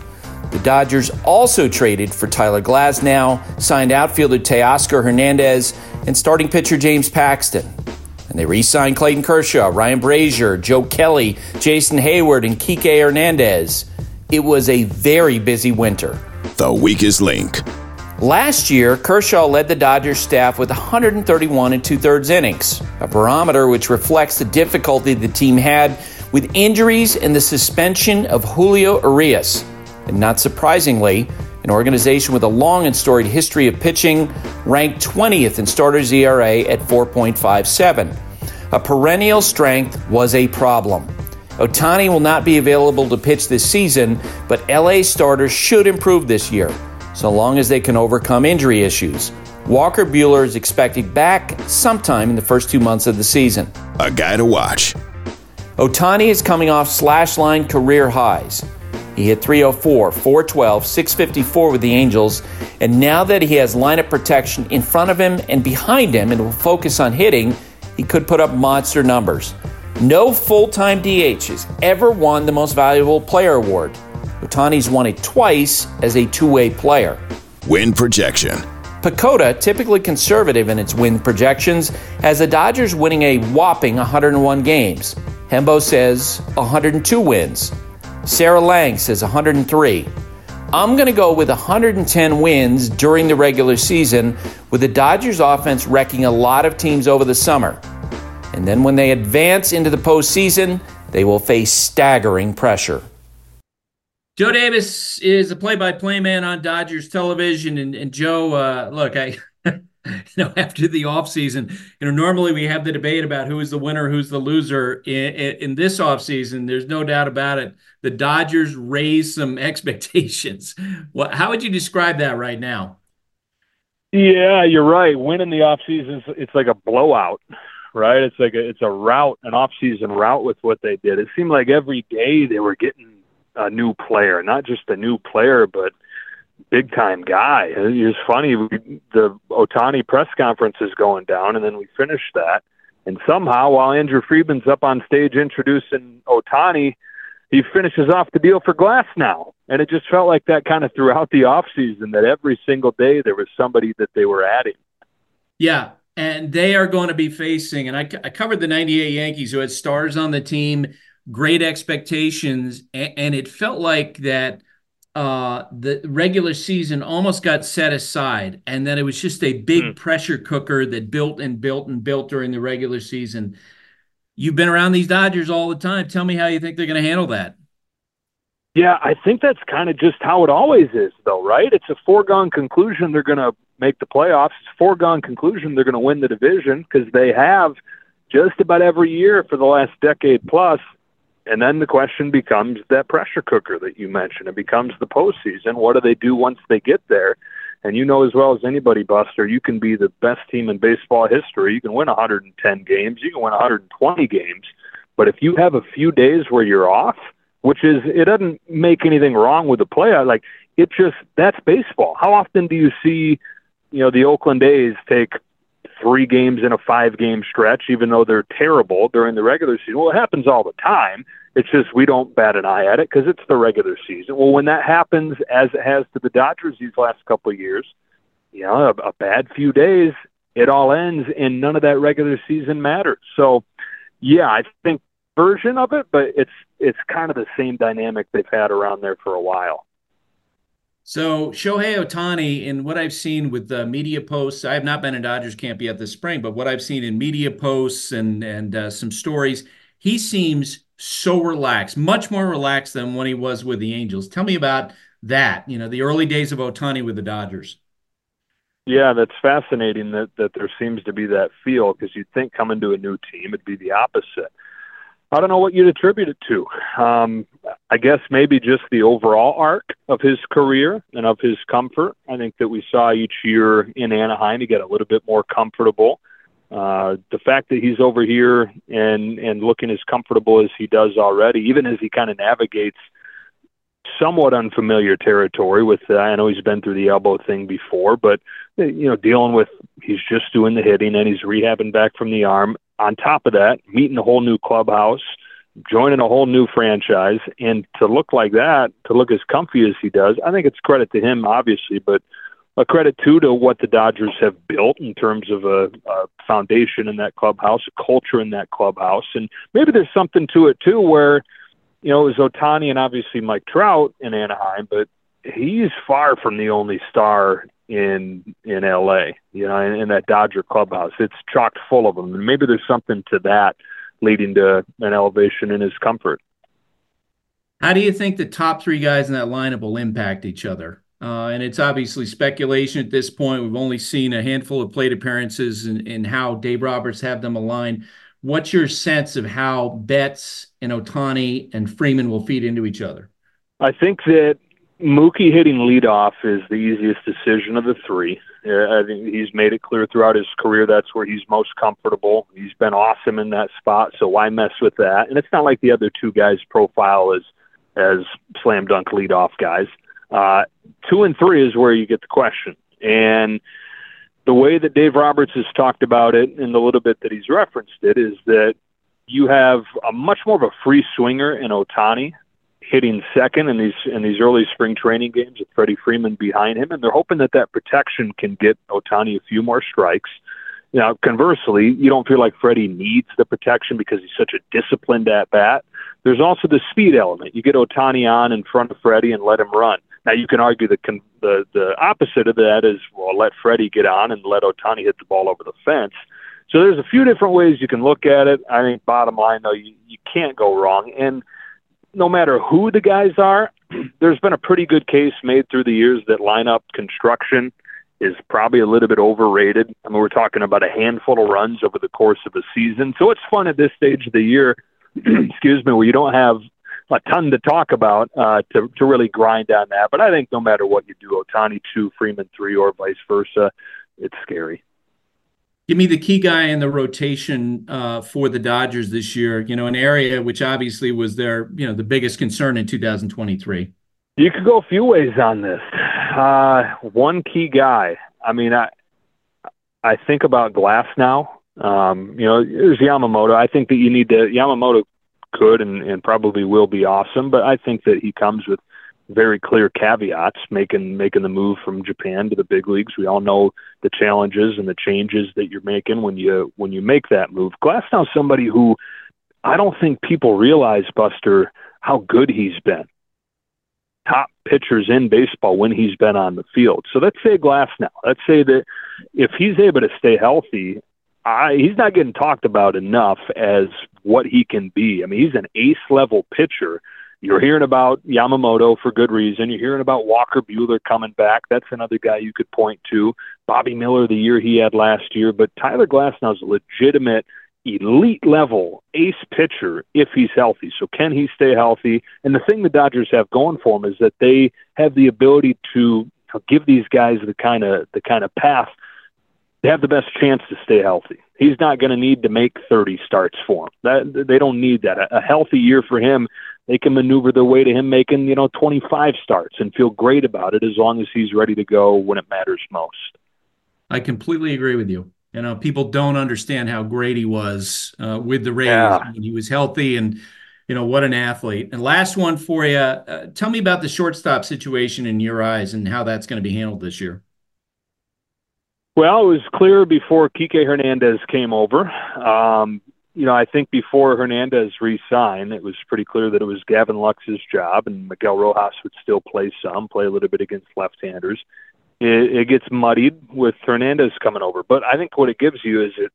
The Dodgers also traded for Tyler Glasnow, signed outfielder Teoscar Hernandez, and starting pitcher James Paxton. And they re signed Clayton Kershaw, Ryan Brasier, Joe Kelly, Jason Heyward, and Kike Hernandez. It was a very busy winter. The weakest link. Last year, Kershaw led the Dodgers staff with 131 and two thirds innings, a barometer which reflects the difficulty the team had with injuries and the suspension of Julio Urias. And not surprisingly, an organization with a long and storied history of pitching ranked 20th in starters ERA at 4.57. A perennial strength was a problem. Otani will not be available to pitch this season, but LA starters should improve this year so long as they can overcome injury issues. Walker Buehler is expected back sometime in the first two months of the season. A guy to watch. Otani is coming off slash line career highs. He hit 304, 412, 654 with the Angels, and now that he has lineup protection in front of him and behind him and will focus on hitting, he could put up monster numbers. No full time DH has ever won the Most Valuable Player award. Ohtani's won it twice as a two way player. Win projection. PECOTA, typically conservative in its win projections, has the Dodgers winning a whopping 101 games. Hembo says 102 wins. Sarah Langs says 103. I'm going to go with 110 wins during the regular season, with the Dodgers offense wrecking a lot of teams over the summer. And then when they advance into the postseason, they will face staggering pressure. Joe Davis is a play-by-play man on Dodgers television, and, and Joe, uh, look, I, you know, after the offseason, you know, normally we have the debate about who is the winner, who's the loser. In, in, this offseason, there's no doubt about it. The Dodgers raised some expectations. What? How would you describe that right now? Yeah, you're right. Winning the offseason, it's like a blowout, right? It's like a, it's a route, an offseason route with what they did. It seemed like every day they were getting a new player, not just a new player, but big time guy. It's funny. The Otani press conference is going down, and then we finish that. And somehow, while Andrew Friedman's up on stage introducing Otani, he finishes off the deal for Glass now. And it just felt like that kind of throughout the offseason that every single day there was somebody that they were adding. Yeah. And they are going to be facing, and I, I covered the 98 Yankees who had stars on the team great expectations, and, and it felt like that uh, the regular season almost got set aside, and then it was just a big mm. pressure cooker that built and built and built during the regular season. You've been around these Dodgers all the time. Tell me how you think they're going to handle that. Yeah, I think that's kind of just how it always is, though, right? It's a foregone conclusion they're going to make the playoffs. It's a foregone conclusion they're going to win the division because they have just about every year for the last decade plus and then the question becomes that pressure cooker that you mentioned. It becomes the postseason. What do they do once they get there? And you know as well as anybody, Buster, you can be the best team in baseball history. You can win 110 games. You can win 120 games. But if you have a few days where you're off, which is it doesn't make anything wrong with the play. Like it just that's baseball. How often do you see, you know, the Oakland A's take three games in a five game stretch, even though they're terrible during the regular season. Well, it happens all the time. It's just we don't bat an eye at it because it's the regular season. Well, when that happens, as it has to the Dodgers these last couple of years, you know, a, a bad few days, it all ends, and none of that regular season matters. So, yeah, I think version of it, but it's it's kind of the same dynamic they've had around there for a while. So Shohei Ohtani, in what I've seen with the media posts, I have not been in Dodgers camp yet this spring, but what I've seen in media posts and and uh, some stories, he seems so relaxed, much more relaxed than when he was with the Angels. Tell me about that. You know, the early days of Ohtani with the Dodgers. Yeah, that's fascinating that that there seems to be that feel because you'd think coming to a new team it'd be the opposite. I don't know what you'd attribute it to. Um, I guess maybe just the overall arc of his career and of his comfort. I think that we saw each year in Anaheim, he get a little bit more comfortable. Uh, the fact that he's over here and and looking as comfortable as he does already, even as he kind of navigates somewhat unfamiliar territory with uh, I know he's been through the elbow thing before, but you know, dealing with he's just doing the hitting and he's rehabbing back from the arm. On top of that, meeting a whole new clubhouse, joining a whole new franchise, and to look like that, to look as comfy as he does, I think it's credit to him, obviously, but a credit too to what the Dodgers have built in terms of a, a foundation in that clubhouse, a culture in that clubhouse, and maybe there's something to it too where you know, it was Ohtani and obviously Mike Trout in Anaheim, but he's far from the only star in in LA, you know, in, in that Dodger clubhouse. It's chocked full of them. And maybe there's something to that leading to an elevation in his comfort. How do you think the top three guys in that lineup will impact each other? Uh, and it's obviously speculation at this point. We've only seen a handful of plate appearances and, and how Dave Roberts have them aligned. What's your sense of how Betts and Otani and Freeman will feed into each other? I think that Mookie hitting leadoff is the easiest decision of the three. I think he's made it clear throughout his career that's where he's most comfortable. He's been awesome in that spot, so why mess with that? And it's not like the other two guys' profile is as slam dunk leadoff guys. Uh, two and three is where you get the question. And the way that Dave Roberts has talked about it and the little bit that he's referenced it is that you have a much more of a free swinger in Ohtani hitting second in these in these early spring training games with Freddie Freeman behind him, and they're hoping that that protection can get Ohtani a few more strikes. Now, conversely, you don't feel like Freddie needs the protection because he's such a disciplined at bat. There's also the speed element. You get Ohtani on in front of Freddie and let him run. Now, you can argue the the the opposite of that is well, let Freddie get on and let Ohtani hit the ball over the fence. So there's a few different ways you can look at it. I think bottom line though, you, you can't go wrong. And no matter who the guys are, there's been a pretty good case made through the years that lineup construction is probably a little bit overrated. I mean, we're talking about a handful of runs over the course of a season. So it's fun at this stage of the year, excuse me, where you don't have a ton to talk about uh, to, to really grind on that. But I think no matter what you do, Otani 2, Freeman 3, or vice versa, it's scary. Give me the key guy in the rotation uh, for the Dodgers this year. You know, an area which obviously was their, you know, the biggest concern in 2023. You could go a few ways on this. Uh, one key guy. I mean, I I think about Glasnow. Um, you know, there's Yamamoto. I think that you need to Yamamoto could and, and probably will be awesome, but I think that he comes with very clear caveats making making the move from Japan to the big leagues. We all know the challenges and the changes that you're making when you when you make that move. Glasnow's somebody who I don't think people realize, Buster, how good he's been. Top pitchers in baseball when he's been on the field. So let's say Glasnow. Let's say that if he's able to stay healthy, I, he's not getting talked about enough as what he can be. I mean, he's an ace level pitcher you're hearing about Yamamoto for good reason. You're hearing about Walker Buehler coming back. That's another guy you could point to. Bobby Miller, the year he had last year. But Tyler Glasnow is a legitimate elite level ace pitcher if he's healthy. So can he stay healthy? And the thing the Dodgers have going for them is that they have the ability to give these guys the kind of the kind of path they have the best chance to stay healthy. He's not going to need to make 30 starts for him. That they don't need that. A, a healthy year for him they can maneuver their way to him making, you know, 25 starts and feel great about it as long as he's ready to go when it matters most. I completely agree with you. You know, people don't understand how great he was uh, with the Rays yeah. when he was healthy and, you know, what an athlete. And last one for you. Uh, tell me about the shortstop situation in your eyes and how that's going to be handled this year. Well, it was clear before Kike Hernandez came over. Um, you know, I think before Hernandez re-signed, it was pretty clear that it was Gavin Lux's job, and Miguel Rojas would still play some, play a little bit against left-handers. It, it gets muddied with Hernandez coming over, but I think what it gives you is it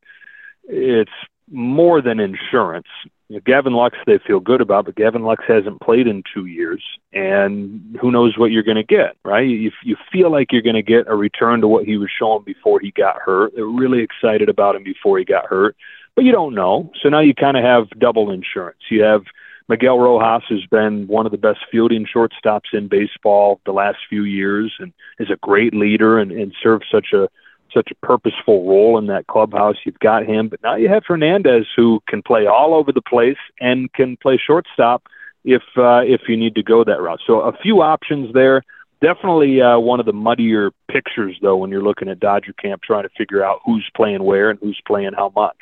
it's more than insurance. You know, Gavin Lux they feel good about, but Gavin Lux hasn't played in two years, and who knows what you're going to get, right? You you feel like you're going to get a return to what he was showing before he got hurt. They're really excited about him before he got hurt but you don't know. So now you kind of have double insurance. You have Miguel Rojas, who's been one of the best fielding shortstops in baseball the last few years, and is a great leader and, and serves such a such a purposeful role in that clubhouse. You've got him, but now you have Hernandez, who can play all over the place and can play shortstop if uh, if you need to go that route. So a few options there. Definitely uh, one of the muddier pictures though when you're looking at Dodger camp trying to figure out who's playing where and who's playing how much.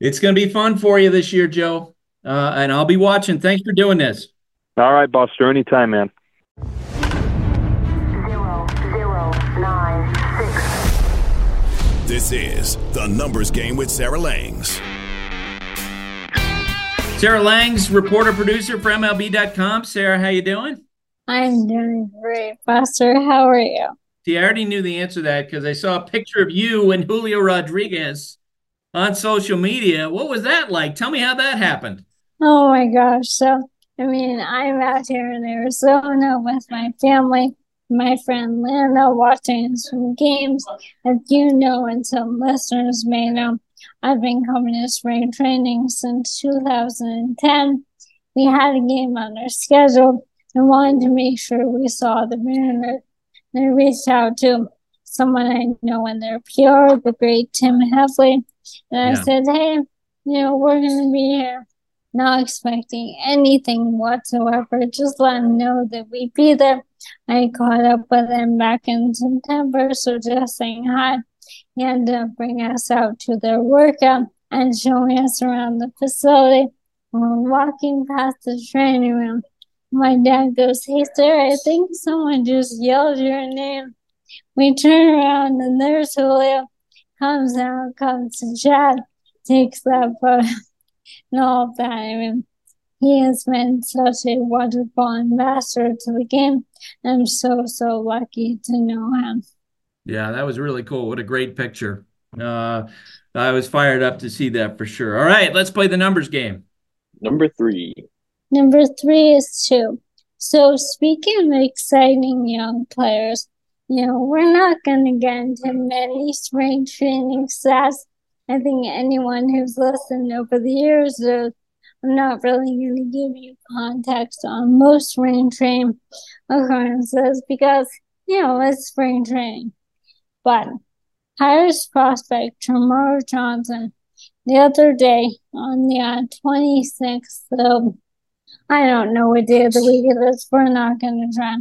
It's going to be fun for you this year, Joe, uh, and I'll be watching. Thanks for doing this. All right, Buster. Anytime, man. This is the numbers game with Sarah Langs. Sarah Langs, reporter producer for MLB.com. Sarah, how you doing? I'm doing great, Buster. How are you? See, I already knew the answer to that because I saw a picture of you and Julio Rodriguez on social media. What was that like? Tell me how that happened. Oh my gosh. So, I mean, I'm out here in Arizona with my family my friend Lana watching some games. As you know, and some listeners may know, I've been coming to spring training since 2010. We had a game on our schedule and wanted to make sure we saw the Mariners. And I reached out to someone I know in their PR, the great Tim Hevly. And yeah. I said, hey, you know, we're going to be here not expecting anything whatsoever. Just let them know that we'd be there. I caught up with him back in September, so just saying hi. He ended up bringing us out to their workout and showing us around the facility. We're walking past the training room. My dad goes, Hey, sir, I think someone just yelled your name. We turn around and there's Julio. Comes out, comes to chat, takes that photo and all of that. I mean, he has been such a wonderful ambassador to the game. I'm so, so lucky to know him. Yeah, that was really cool. What a great picture. Uh, I was fired up to see that for sure. All right, let's play the numbers game. Number three. Number three is two. So, speaking of exciting young players, you know, we're not going to get into many spring training stats. I think anyone who's listened over the years knows I'm not really going to give you context on most spring training occurrences because, you know, it's spring training. But Pirates prospect Termarr Johnson the other day on the uh, 26th of, I don't know what day of the week it is, we're not going to try.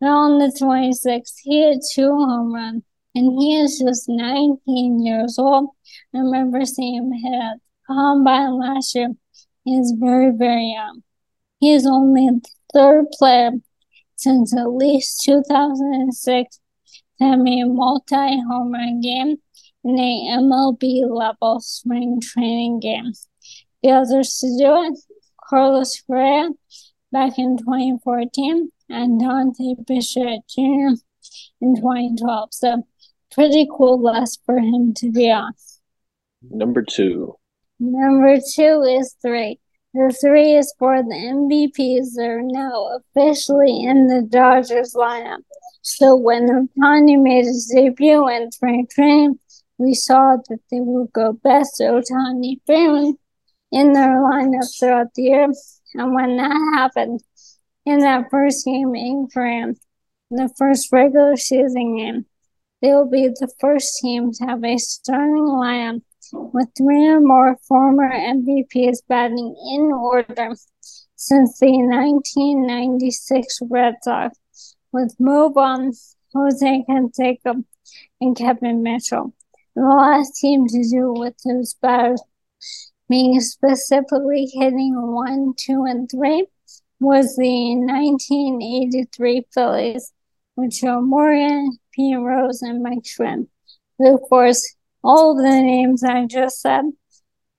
But on the 26th, he had two home runs and he is just 19 years old. I remember seeing him hit at combine last year he is very, very young. He is only the third player since at least 2006 to have a multi home run game in a MLB level spring training game. The others to do it Carlos Correa back in 2014 and Dante Bichette Jr. in 2012. So, pretty cool list for him to be on. Number two. Number two is three. The three is for the MVPs that are now officially in the Dodgers lineup. So when Ohtani made his debut in spring training, we saw that they would go Betts Ohtani Freeman in their lineup throughout the year. And when that happened in that first game in Korea, the first regular season game, they will be the first team to have a starting lineup with three or more former MVPs batting in order since the 1996 Red Sox, with Mo Vaughn, Jose Canseco, and Kevin Mitchell. The last team to do with those batters being specifically hitting one, two, and three was the 1983 Phillies, with Joe Morgan, Pete Rose, and Mike. But of course, all the names I just said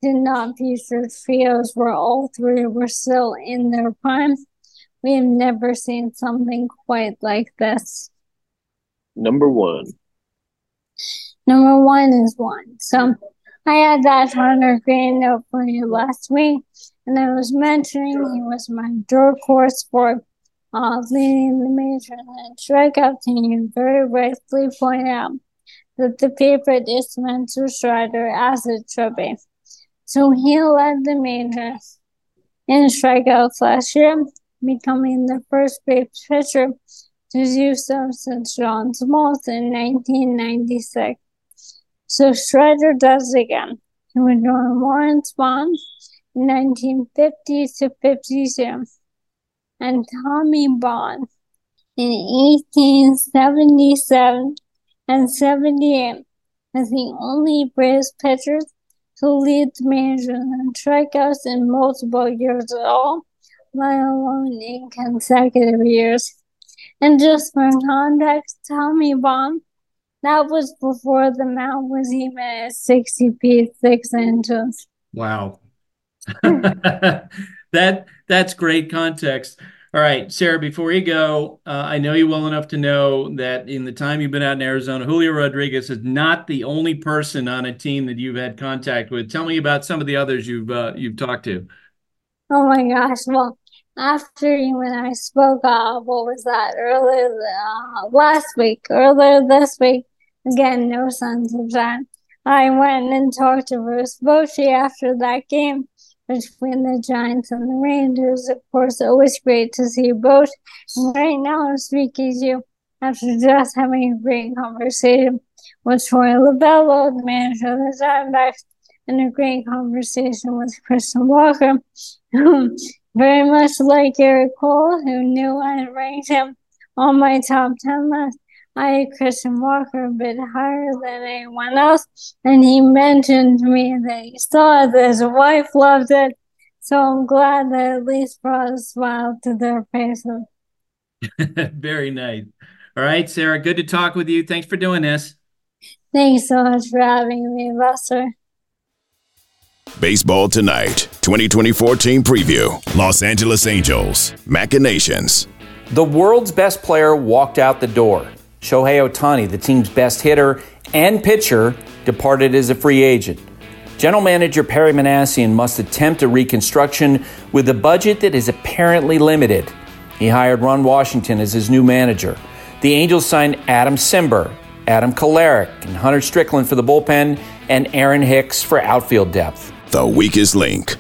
did not feature trios where all three were still in their prime. We have never seen something quite like this. Number one. Number one is one. So I had that Hunter Greene note for you last week, and I was mentioning he was my dark horse for uh, leading the major and strikeout team. You very rightfully point out that the favorite is meant Spencer Strider as should be. So he led the majors in strikeouts last year, becoming the first big pitcher to do so since John Smoltz in 1996. So Strider does again. He would join Warren Spahn in 1950 to 52. Um, and Tommy Bond in 1877 and 78 as the only Braves pitchers to lead the majors in strikeouts in multiple years at all, let alone in consecutive years. And just for context, Tommy Bond, that was before the mound was even at 60 feet 6 inches. Wow. that that's great context. All right, Sarah, before you go, uh, I know you well enough to know that in the time you've been out in Arizona, Julio Rodriguez is not the only person on a team that you've had contact with. Tell me about some of the others you've uh, you've talked to. Oh my gosh. Well, after you and I spoke, uh, what was that, earlier uh, last week, earlier this week, again, no sense of that. I went and talked to Bruce Bochy after that game between the Giants and the Rangers. Of course, always great to see both. And right now, I'm speaking to you after just having a great conversation with Torey Lovullo, the manager of the Diamondbacks, and a great conversation with Christian Walker, very much like Eric Cole, who knew I ranked him on my top 10 list. I had Christian Walker a bit higher than anyone else, and he mentioned to me that he saw it, that his wife loved it. So I'm glad that at least brought a smile to their faces. Very nice. All right, Sarah, good to talk with you. Thanks for doing this. Thanks so much for having me, Buster. Baseball Tonight, 2024 team preview. Los Angeles Angels, Machinations. The world's best player walked out the door. Shohei Ohtani, the team's best hitter and pitcher, departed as a free agent. General Manager Perry Minasian must attempt a reconstruction with a budget that is apparently limited. He hired Ron Washington as his new manager. The Angels signed Adam Cimber, Adam Kolarek, and Hunter Strickland for the bullpen, and Aaron Hicks for outfield depth. The weakest link.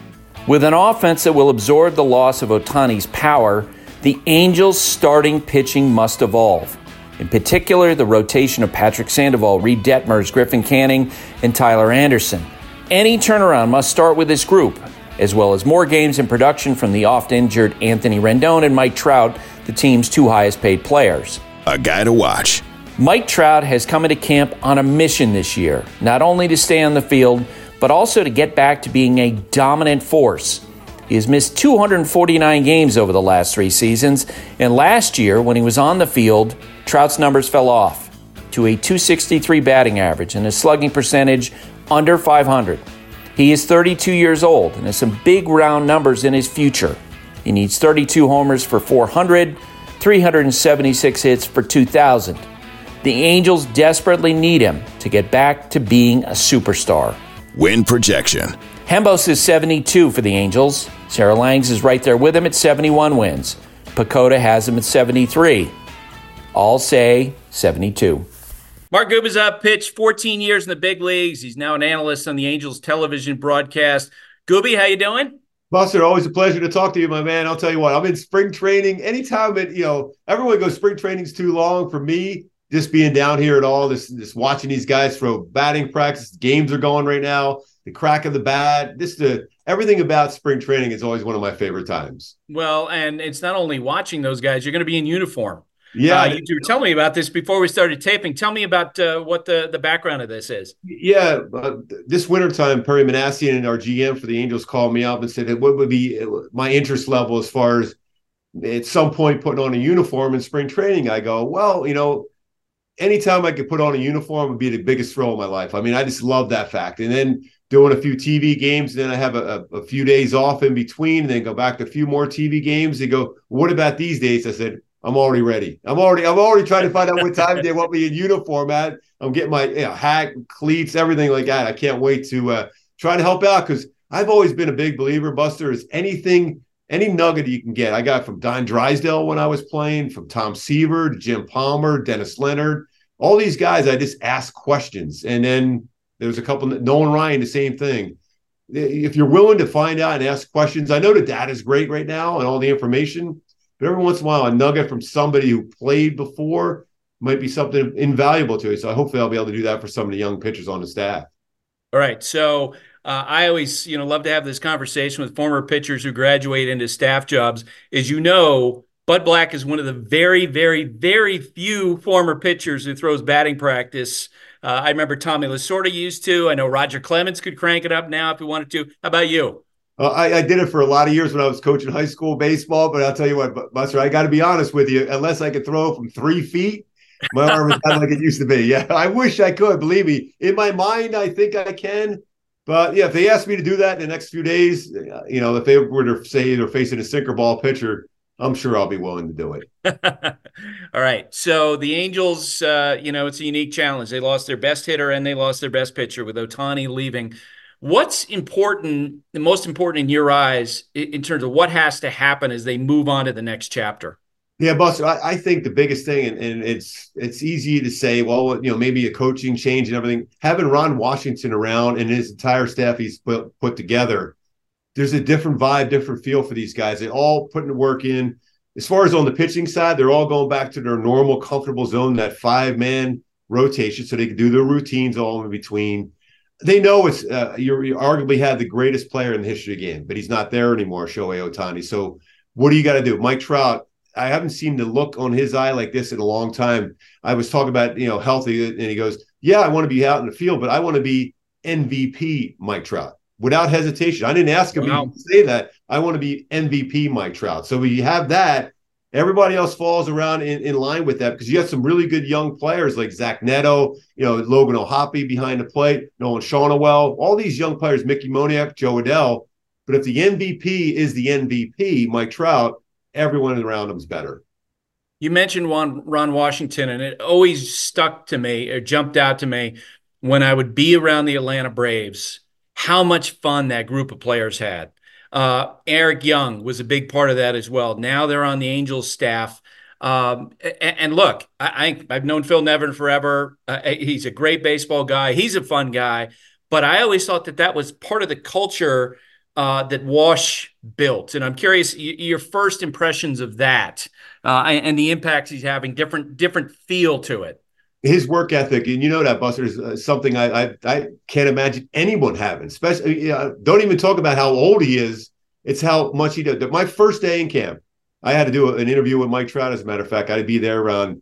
With an offense that will absorb the loss of Ohtani's power, the Angels' starting pitching must evolve. In particular, the rotation of Patrick Sandoval, Reid Detmers, Griffin Canning, and Tyler Anderson. Any turnaround must start with this group, as well as more games in production from the oft injured Anthony Rendon and Mike Trout, the team's two highest paid players. A guy to watch. Mike Trout has come into camp on a mission this year, not only to stay on the field, but also to get back to being a dominant force. He has missed 249 games over the last three seasons, and last year, when he was on the field, Trout's numbers fell off to a 263 batting average and a slugging percentage under 500. He is 32 years old and has some big round numbers in his future. He needs 32 homers for 400, 376 hits for 2,000. The Angels desperately need him to get back to being a superstar. Win projection. Hembos is 72 for the Angels. Sarah Langs is right there with him at 71 wins. PECOTA has him at 73. All say 72. Mark Gubicza pitched 14 years in the big leagues. He's now an analyst on the Angels television broadcast. Gooby, how you doing? Buster, always a pleasure to talk to you, my man. I'll tell you what, I'm in spring training. Anytime it, you know, everyone goes spring training's too long. For me, just being down here at all, this just watching these guys throw batting practice, games are going right now, the crack of the bat, just the everything about spring training is always one of my favorite times. Well, and it's not only watching those guys, you're going to be in uniform. Yeah, uh, you, you were telling me about this before we started taping. Tell me about uh, what the, the background of this is. Yeah, uh, this wintertime, Perry Minasian and our GM for the Angels called me up and said, "What would be my interest level as far as at some point putting on a uniform in spring training?" I go, "Well, you know, anytime I could put on a uniform would be the biggest thrill of my life. I mean, I just love that fact. And then doing a few TV games, then I have a, a, few days off in between, and then go back to a few more TV games. They go, "What about these days?" I said I'm already ready. I'm already I'm already trying to find out what time they want me in uniform at. I'm getting my you know, hat, cleats, everything like that. I can't wait to uh, try to help out because I've always been a big believer, Buster, is anything, any nugget you can get. I got from Don Drysdale when I was playing, from Tom Seaver to Jim Palmer, Dennis Leonard, all these guys. I just ask questions, and then there's a couple. Nolan Ryan, the same thing. If you're willing to find out and ask questions, I know the data is great right now and all the information but every once in a while, a nugget from somebody who played before might be something invaluable to you. So hopefully I'll be able to do that for some of the young pitchers on the staff. All right. So uh, I always, you know, love to have this conversation with former pitchers who graduate into staff jobs. As you know, Bud Black is one of the very, very, very few former pitchers who throws batting practice. Uh, I remember Tommy Lasorda used to. I know Roger Clemens could crank it up now if he wanted to. How about you? Uh, I, I, did it for a lot of years when I was coaching high school baseball, but I'll tell you what, Buster, I got to be honest with you. Unless I could throw from three feet, my arm is not like it used to be. Yeah, I wish I could. Believe me, in my mind, I think I can. But yeah, if they asked me to do that in the next few days, uh, you know, if they were to say they're facing a sinker ball pitcher, I'm sure I'll be willing to do it. All right. So the Angels, uh, you know, it's a unique challenge. They lost their best hitter and they lost their best pitcher with Ohtani leaving. What's important, the most important in your eyes, in terms of what has to happen as they move on to the next chapter? Yeah, Buster, I, I think the biggest thing, and, and, it's it's easy to say, well, you know, maybe a coaching change and everything. Having Ron Washington around and his entire staff he's put, put together, there's a different vibe, different feel for these guys. They all putting the work in. As far as on the pitching side, they're all going back to their normal, comfortable zone, that five man rotation, so they can do their routines all in between. They know it's uh, you arguably have the greatest player in the history of the game, but he's not there anymore, Shohei Ohtani. So what do you got to do? Mike Trout I haven't seen the look on his eye like this in a long time. I was talking about, you know, healthy, and he goes, Yeah, I want to be out in the field, but I want to be MVP Mike Trout without hesitation. I didn't ask him wow. to say that. I want to be MVP Mike Trout. So we have that. Everybody else falls around in, in line with that because you have some really good young players like Zach Neto, you know, Logan O'Hoppe behind the plate, Nolan Schanuel, all these young players, Mickey Moniak, Jo Adell. But if the MVP is the MVP, Mike Trout, everyone around him is better. You mentioned Ron, Ron Washington, and it always stuck to me or jumped out to me when I would be around the Atlanta Braves how much fun that group of players had. Uh, Eric Young was a big part of that as well. Now they're on the Angels staff. Um, and, and, look, I, I, have known Phil Nevin forever. Uh, he's a great baseball guy. He's a fun guy. But I always thought that that was part of the culture uh, that Wash built. And I'm curious your first impressions of that uh, and, and, the impacts he's having, different different feel to it. His work ethic, and you know that Buster is uh, something I, I, I can't imagine anyone having. Especially, know, don't even talk about how old he is. It's how much he does. My first day in camp, I had to do an interview with Mike Trout. As a matter of fact, I had to be there around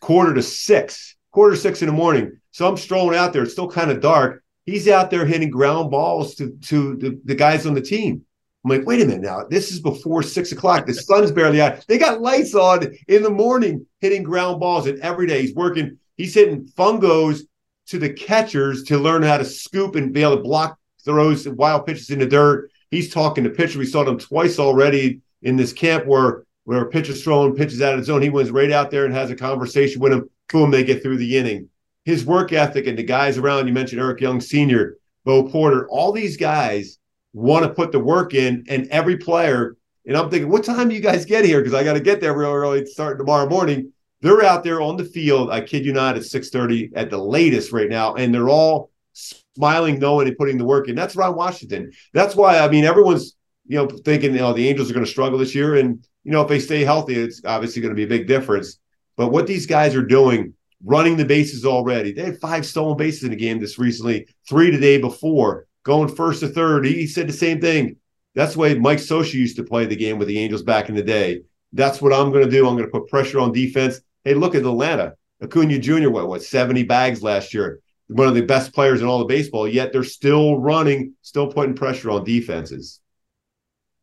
quarter to six, quarter to six in the morning. So I'm strolling out there. It's still kind of dark He's out there hitting ground balls to to the, the guys on the team. I'm like, wait a minute now. This is before six o'clock. The sun's barely out. They got lights on in the morning, hitting ground balls, and every day he's working. He's hitting fungos to the catchers to learn how to scoop and be able to block throws, and wild pitches in the dirt. He's talking to pitchers. We saw them twice already in this camp where where a pitcher's throwing pitches out of the zone. He went right out there and has a conversation with him. Boom, they get through the inning his work ethic and the guys around. You mentioned Eric Young Sr., Bo Porter, all these guys want to put the work in, and every player. And I'm thinking, what time do you guys get here? Because I got to get there real early, starting tomorrow morning. They're out there on the field. I kid you not, at 6:30 at the latest right now, and they're all smiling, knowing and putting the work in. That's Ron Washington. That's why I mean everyone's you know thinking you know the Angels are going to struggle this year, and you know if they stay healthy, it's obviously going to be a big difference. But what these guys are doing running the bases already. They had five stolen bases in the game this recently, three the day before, going first to third. He said the same thing. That's the way Mike Scioscia used to play the game with the Angels back in the day. That's what I'm going to do. I'm going to put pressure on defense. Hey, look at Atlanta. Acuna Jr. What what 70 bags last year. One of the best players in all of baseball. Yet they're still running, still putting pressure on defenses.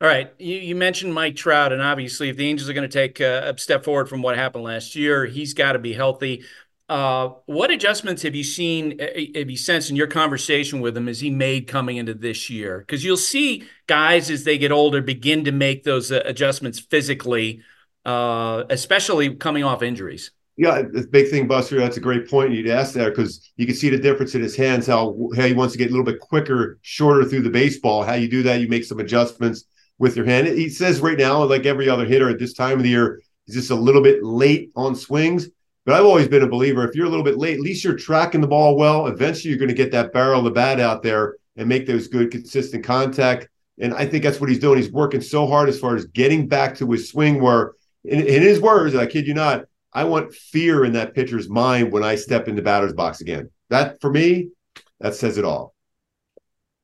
All right, you, you, mentioned Mike Trout, and obviously, if the Angels are going to take a, step forward from what happened last year, he's got to be healthy. Uh, what adjustments have you seen, have you sensed in your conversation with him as he made coming into this year? Because you'll see guys as they get older begin to make those uh, adjustments physically, uh, especially coming off injuries. Yeah, the big thing, Buster. That's a great point. You'd ask there because you can see the difference in his hands. How how he wants to get a little bit quicker, shorter through the baseball. How you do that? You make some adjustments with your hand. He says right now, like every other hitter at this time of the year, he's just a little bit late on swings but I've always been a believer if you're a little bit late, at least you're tracking the ball well. Eventually, you're going to get that barrel of the bat out there and make those good, consistent contact. And I think that's what he's doing. He's working so hard as far as getting back to his swing, where in, in his words, I kid you not, I want fear in that pitcher's mind when I step into batter's box again. That for me, that says it all.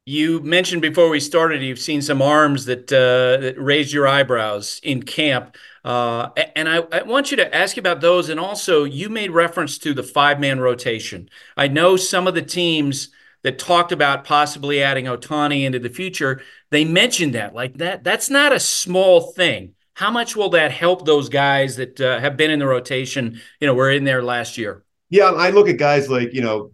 You mentioned before we started you've seen some arms that uh, that raised your eyebrows in camp, uh, and I, I, want you to ask you about those. And also, you made reference to the five man rotation. I know some of the teams that talked about possibly adding Ohtani into the future. They mentioned that like that. That's not a small thing. How much will that help those guys that uh, have been in the rotation? You know, were in there last year. Yeah, I look at guys like you know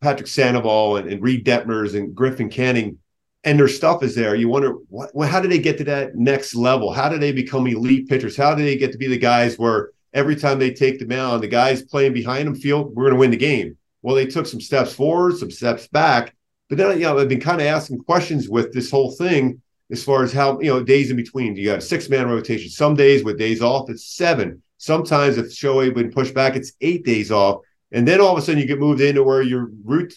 Patrick Sandoval and, and Reid Detmers and Griffin Canning, and their stuff is there. You wonder what, how did they get to that next level? How did they become elite pitchers? How did they get to be the guys where every time they take the mound, the guys playing behind them feel we're going to win the game? Well, they took some steps forward, some steps back, but then you know I've been kind of asking questions with this whole thing as far as how you know days in between. You got a six man rotation. Some days with days off, it's seven. Sometimes if show Shohei been pushed back, it's eight days off. And then all of a sudden you get moved into where your root,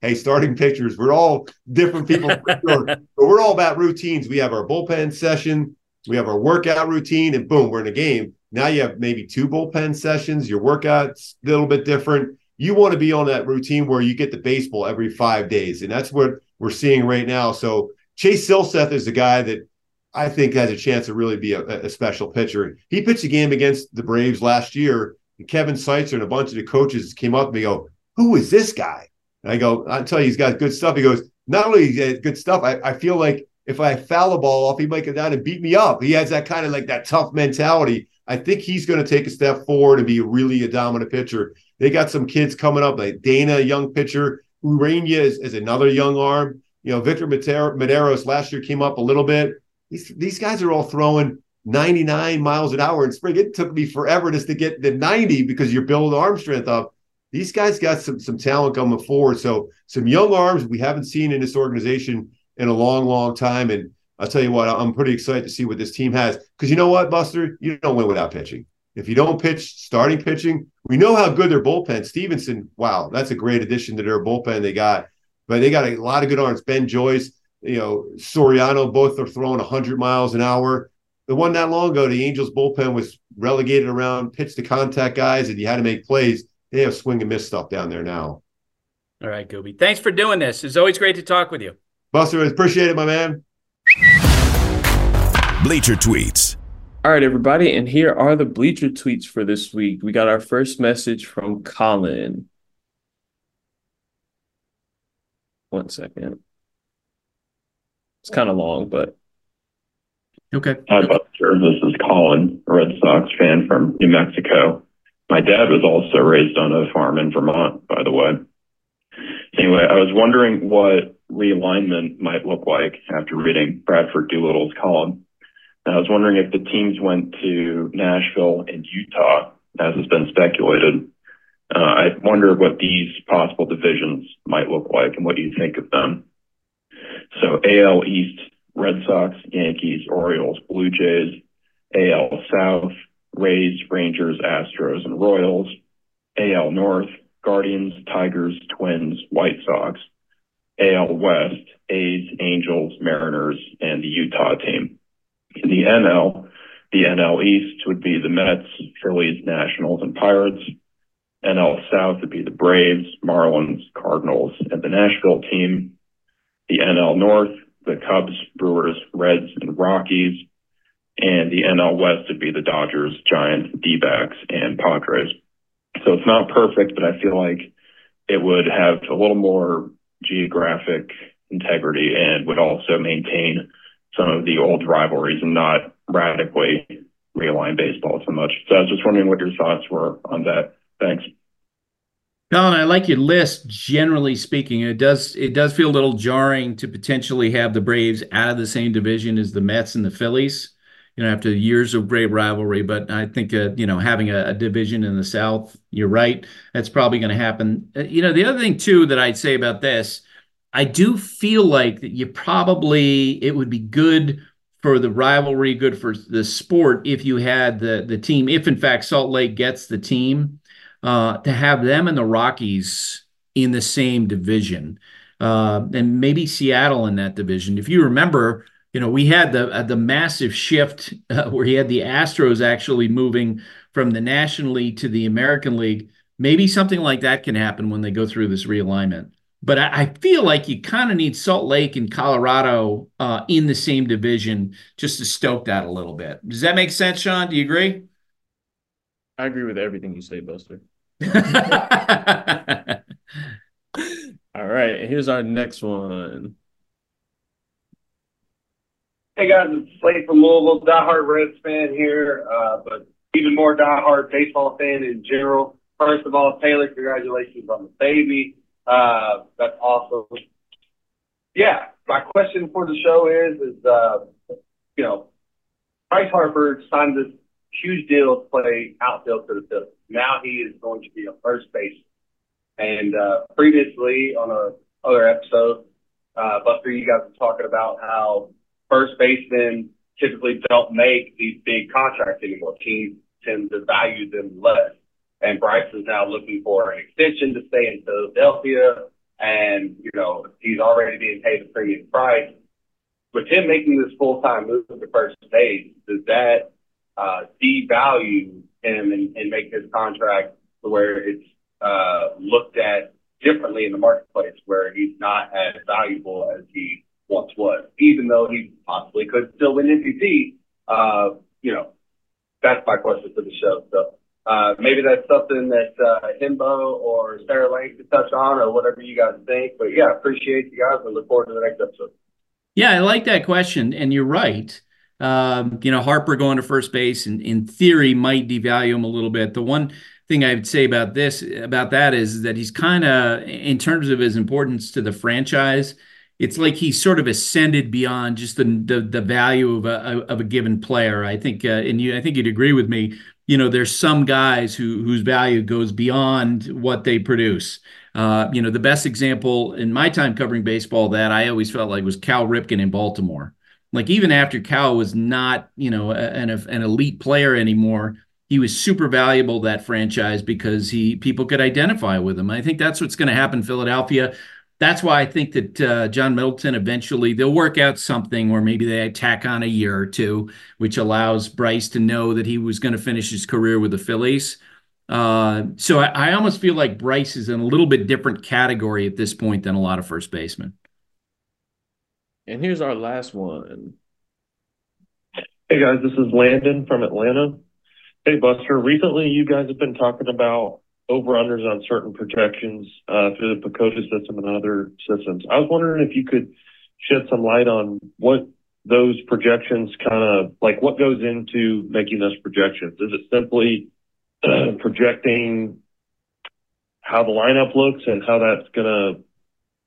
hey, starting pitchers, we're all different people, but we're all about routines. We have our bullpen session, we have our workout routine, and boom, we're in a game. Now you have maybe two bullpen sessions, your workout's a little bit different. You want to be on that routine where you get the baseball every five days. And that's what we're seeing right now. So Chase Silseth is the guy that I think has a chance to really be a, a special pitcher. He pitched a game against the Braves last year and Kevin Seitzer and a bunch of the coaches came up me go, Who is this guy? And I go, I tell you, he's got good stuff. He goes, Not only good stuff, I, I feel like if I foul the ball off, he might get down and beat me up. He has that kind of like that tough mentality. I think he's going to take a step forward and be really a dominant pitcher. They got some kids coming up, like Dana, young pitcher. Urania is, is another young arm. You know, Victor Mederos last year came up a little bit. These, these guys are all throwing 99 miles an hour in spring. It took me forever just to get the 90 because you're building arm strength up. These guys got some some talent coming forward. So some young arms we haven't seen in this organization in a long, long time. And I'll tell you what, I'm pretty excited to see what this team has. Because you know what, Buster, you don't win without pitching. If you don't pitch starting pitching, we know how good their bullpen. Stephenson, wow, that's a great addition to their bullpen they got. But they got a lot of good arms. Ben Joyce, you know, Soriano, both are throwing 100 miles an hour the one not long ago, the Angels bullpen was relegated around pitch to contact guys, and you had to make plays. They have swing and miss stuff down there now. All right, Gooby. Thanks for doing this. It's always great to talk with you. Buster, appreciate it, my man. Bleacher Tweets. All right, everybody, and here are the Bleacher Tweets for this week. We got our first message from Colin. One second. It's kind of long, but Okay. Hi, Buster. This is Colin, a Red Sox fan from New Mexico. My dad was also raised on a farm in Vermont, by the way. Anyway, I was wondering what realignment might look like after reading Bradford Doolittle's column. And I was wondering if the teams went to Nashville and Utah, as has been speculated. Uh, I wonder what these possible divisions might look like and what you think of them. So AL East Red Sox, Yankees, Orioles, Blue Jays, AL South, Rays, Rangers, Astros, and Royals, AL North, Guardians, Tigers, Twins, White Sox, AL West, A's, Angels, Mariners, and the Utah team. In the NL, the NL East would be the Mets, Phillies, Nationals, and Pirates. NL South would be the Braves, Marlins, Cardinals, and the Nashville team. The NL North the Cubs, Brewers, Reds, and Rockies. And the NL West would be the Dodgers, Giants, D-backs, and Padres. So it's not perfect, but I feel like it would have a little more geographic integrity and would also maintain some of the old rivalries and not radically realign baseball so much. So I was just wondering what your thoughts were on that. Thanks. Colin, I like your list. Generally speaking, it does it does feel a little jarring to potentially have the Braves out of the same division as the Mets and the Phillies. You know, after years of great rivalry, but I think uh, you know having a, a, division in the South, you're right. That's probably going to happen. Uh, you know, the other thing too that I'd say about this, I do feel like that you probably it would be good for the rivalry, good for the sport if you had the the team. If in fact Salt Lake gets the team uh, to have them and the Rockies in the same division, uh, and maybe Seattle in that division. If you remember, you know we had the uh, the massive shift uh, where he had the Astros actually moving from the National League to the American League. Maybe something like that can happen when they go through this realignment. But I, I feel like you kind of need Salt Lake and Colorado uh, in the same division just to stoke that a little bit. Does that make sense, Sean? Do you agree? I agree with everything you say, Buster. All right, here's our next one. Hey guys, it's Slade from Louisville, diehard Reds fan here, uh, but even more diehard baseball fan in general. First of all, Taylor, congratulations on the baby. Uh, that's awesome. Yeah, my question for the show is, is uh, you know, Bryce Harper signed this huge deal to play outfield for the Phillies. Now he is going to be a first base. And uh, previously on a other episode, uh, Buster, you guys were talking about how first basemen typically don't make these big contracts anymore. Teams tend to value them less. And Bryce is now looking for an extension to stay in Philadelphia. And, you know, he's already being paid a premium price. With him making this full time move to first base, does that uh, devalue him and, and make his contract where it's uh, looked at differently in the marketplace, where he's not as valuable as he once was, even though he possibly could still win MVP. Uh, you know, that's my question for the show. So uh, maybe that's something that uh, Hembo or Sarah Langs could touch on, or whatever you guys think. But yeah, appreciate you guys and look forward to the next episode. Yeah, I like that question, and you're right. Um, you know, Harper going to first base, and in theory, might devalue him a little bit. The one thing I would say about this, about that, is that he's kind of, in terms of his importance to the franchise, it's like he's sort of ascended beyond just the the, the value of a of a given player. I think, uh, and you, I think you'd agree with me. You know, there's some guys who whose value goes beyond what they produce. Uh, you know, the best example in my time covering baseball that I always felt like was Cal Ripken in Baltimore. Like even after Cal was not, you know, an an elite player anymore, he was super valuable that franchise because he people could identify with him. I think that's what's going to happen Philadelphia that's why I think that uh, John Middleton eventually they'll work out something where maybe they tack on a year or two, which allows Bryce to know that he was going to finish his career with the Phillies. Uh, so I, I, almost feel like Bryce is in a little bit different category at this point than a lot of first basemen. And here's our last one. Hey guys, this is Landon from Atlanta. Hey Buster, recently you guys have been talking about over unders on certain projections uh, through the PECOTA system and other systems. I was wondering if you could shed some light on what those projections kind of like what goes into making those projections. Is it simply uh, projecting how the lineup looks and how that's going to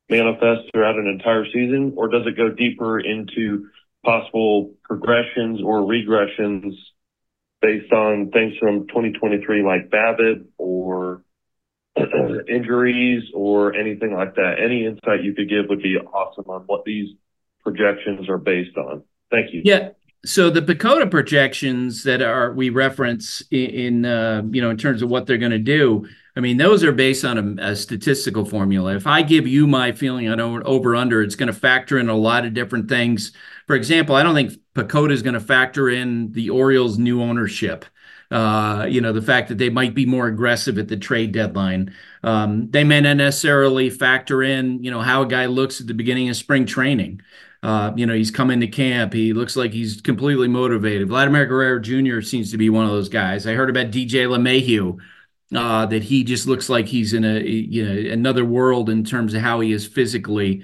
manifest throughout an entire season, or does it go deeper into possible progressions or regressions based on things from 2023 like BABIP or injuries or anything like that. Any insight you could give would be awesome on what these projections are based on. Thank you. Yeah. So the PECOTA projections that are we reference in, in uh, you know in terms of what they're going to do, I mean those are based on a, a, statistical formula. If I give you my feeling on over under, it's going to factor in a lot of different things for example, I don't think PECOTA is going to factor in the Orioles' new ownership. Uh, you know, the fact that they might be more aggressive at the trade deadline. Um, they may not necessarily factor in, you know, how a guy looks at the beginning of spring training. Uh, you know, he's coming to camp. He looks like he's completely motivated. Vladimir Guerrero Jr. seems to be one of those guys. I heard about DJ LeMahieu, uh, that he just looks like he's in a you know another world in terms of how he is physically.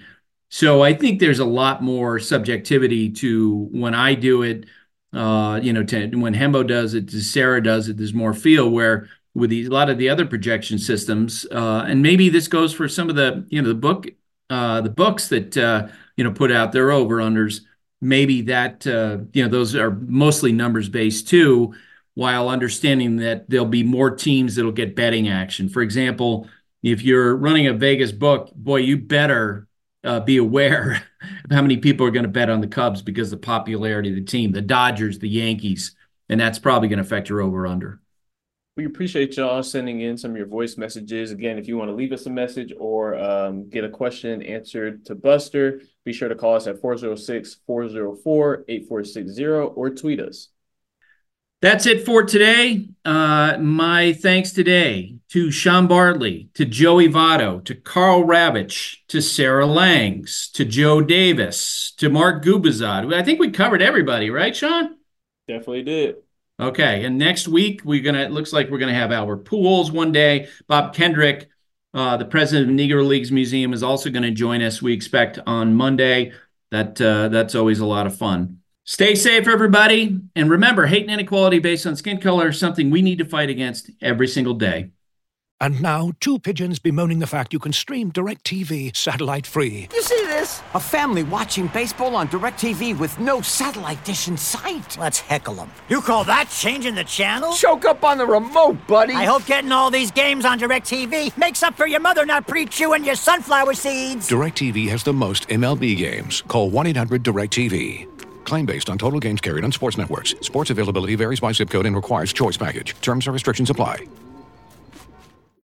So I think there's a lot more subjectivity to when I do it, uh, you know, to, when Hembo does it, to Sarah does it, there's more feel where with these, a lot of the other projection systems, uh, and maybe this goes for some of the, you know, the book, uh, the books that, uh, you know, put out their over unders, maybe that, uh, you know, those are mostly numbers based too, while understanding that there'll be more teams that'll get betting action. For example, if you're running a Vegas book, boy, you better uh, be aware of how many people are going to bet on the Cubs because the popularity of the team, the Dodgers, the Yankees, and that's probably going to affect your over under. We appreciate y'all sending in some of your voice messages. Again, if you want to leave us a message or um, get a question answered to Buster, be sure to call us at 406 404 8460 or tweet us. That's it for today. Uh, my thanks today to Sean Bartley, to Joey Votto, to Karl Ravech, to Sarah Langs, to Joe Davis, to Mark Gubicza. I think we covered everybody, right, Sean? Definitely did. Okay, and next week we're gonna. It looks like we're gonna have Albert Pujols one day. Bob Kendrick, uh, the president of Negro Leagues Museum, is also going to join us. We expect on Monday. That uh, that's always a lot of fun. Stay safe, everybody. And remember, hate and inequality based on skin color is something we need to fight against every single day. And now, two pigeons bemoaning the fact you can stream DirecTV satellite free. You see this? A family watching baseball on DirecTV with no satellite dish in sight. Let's heckle them. You call that changing the channel? Choke up on the remote, buddy. I hope getting all these games on DirecTV makes up for your mother not pre-chewing your sunflower seeds. DirecTV has the most MLB games. Call 1-800-DirecTV. Claim based on total games carried on sports networks. Sports availability varies by zip code and requires choice package. Terms and restrictions apply.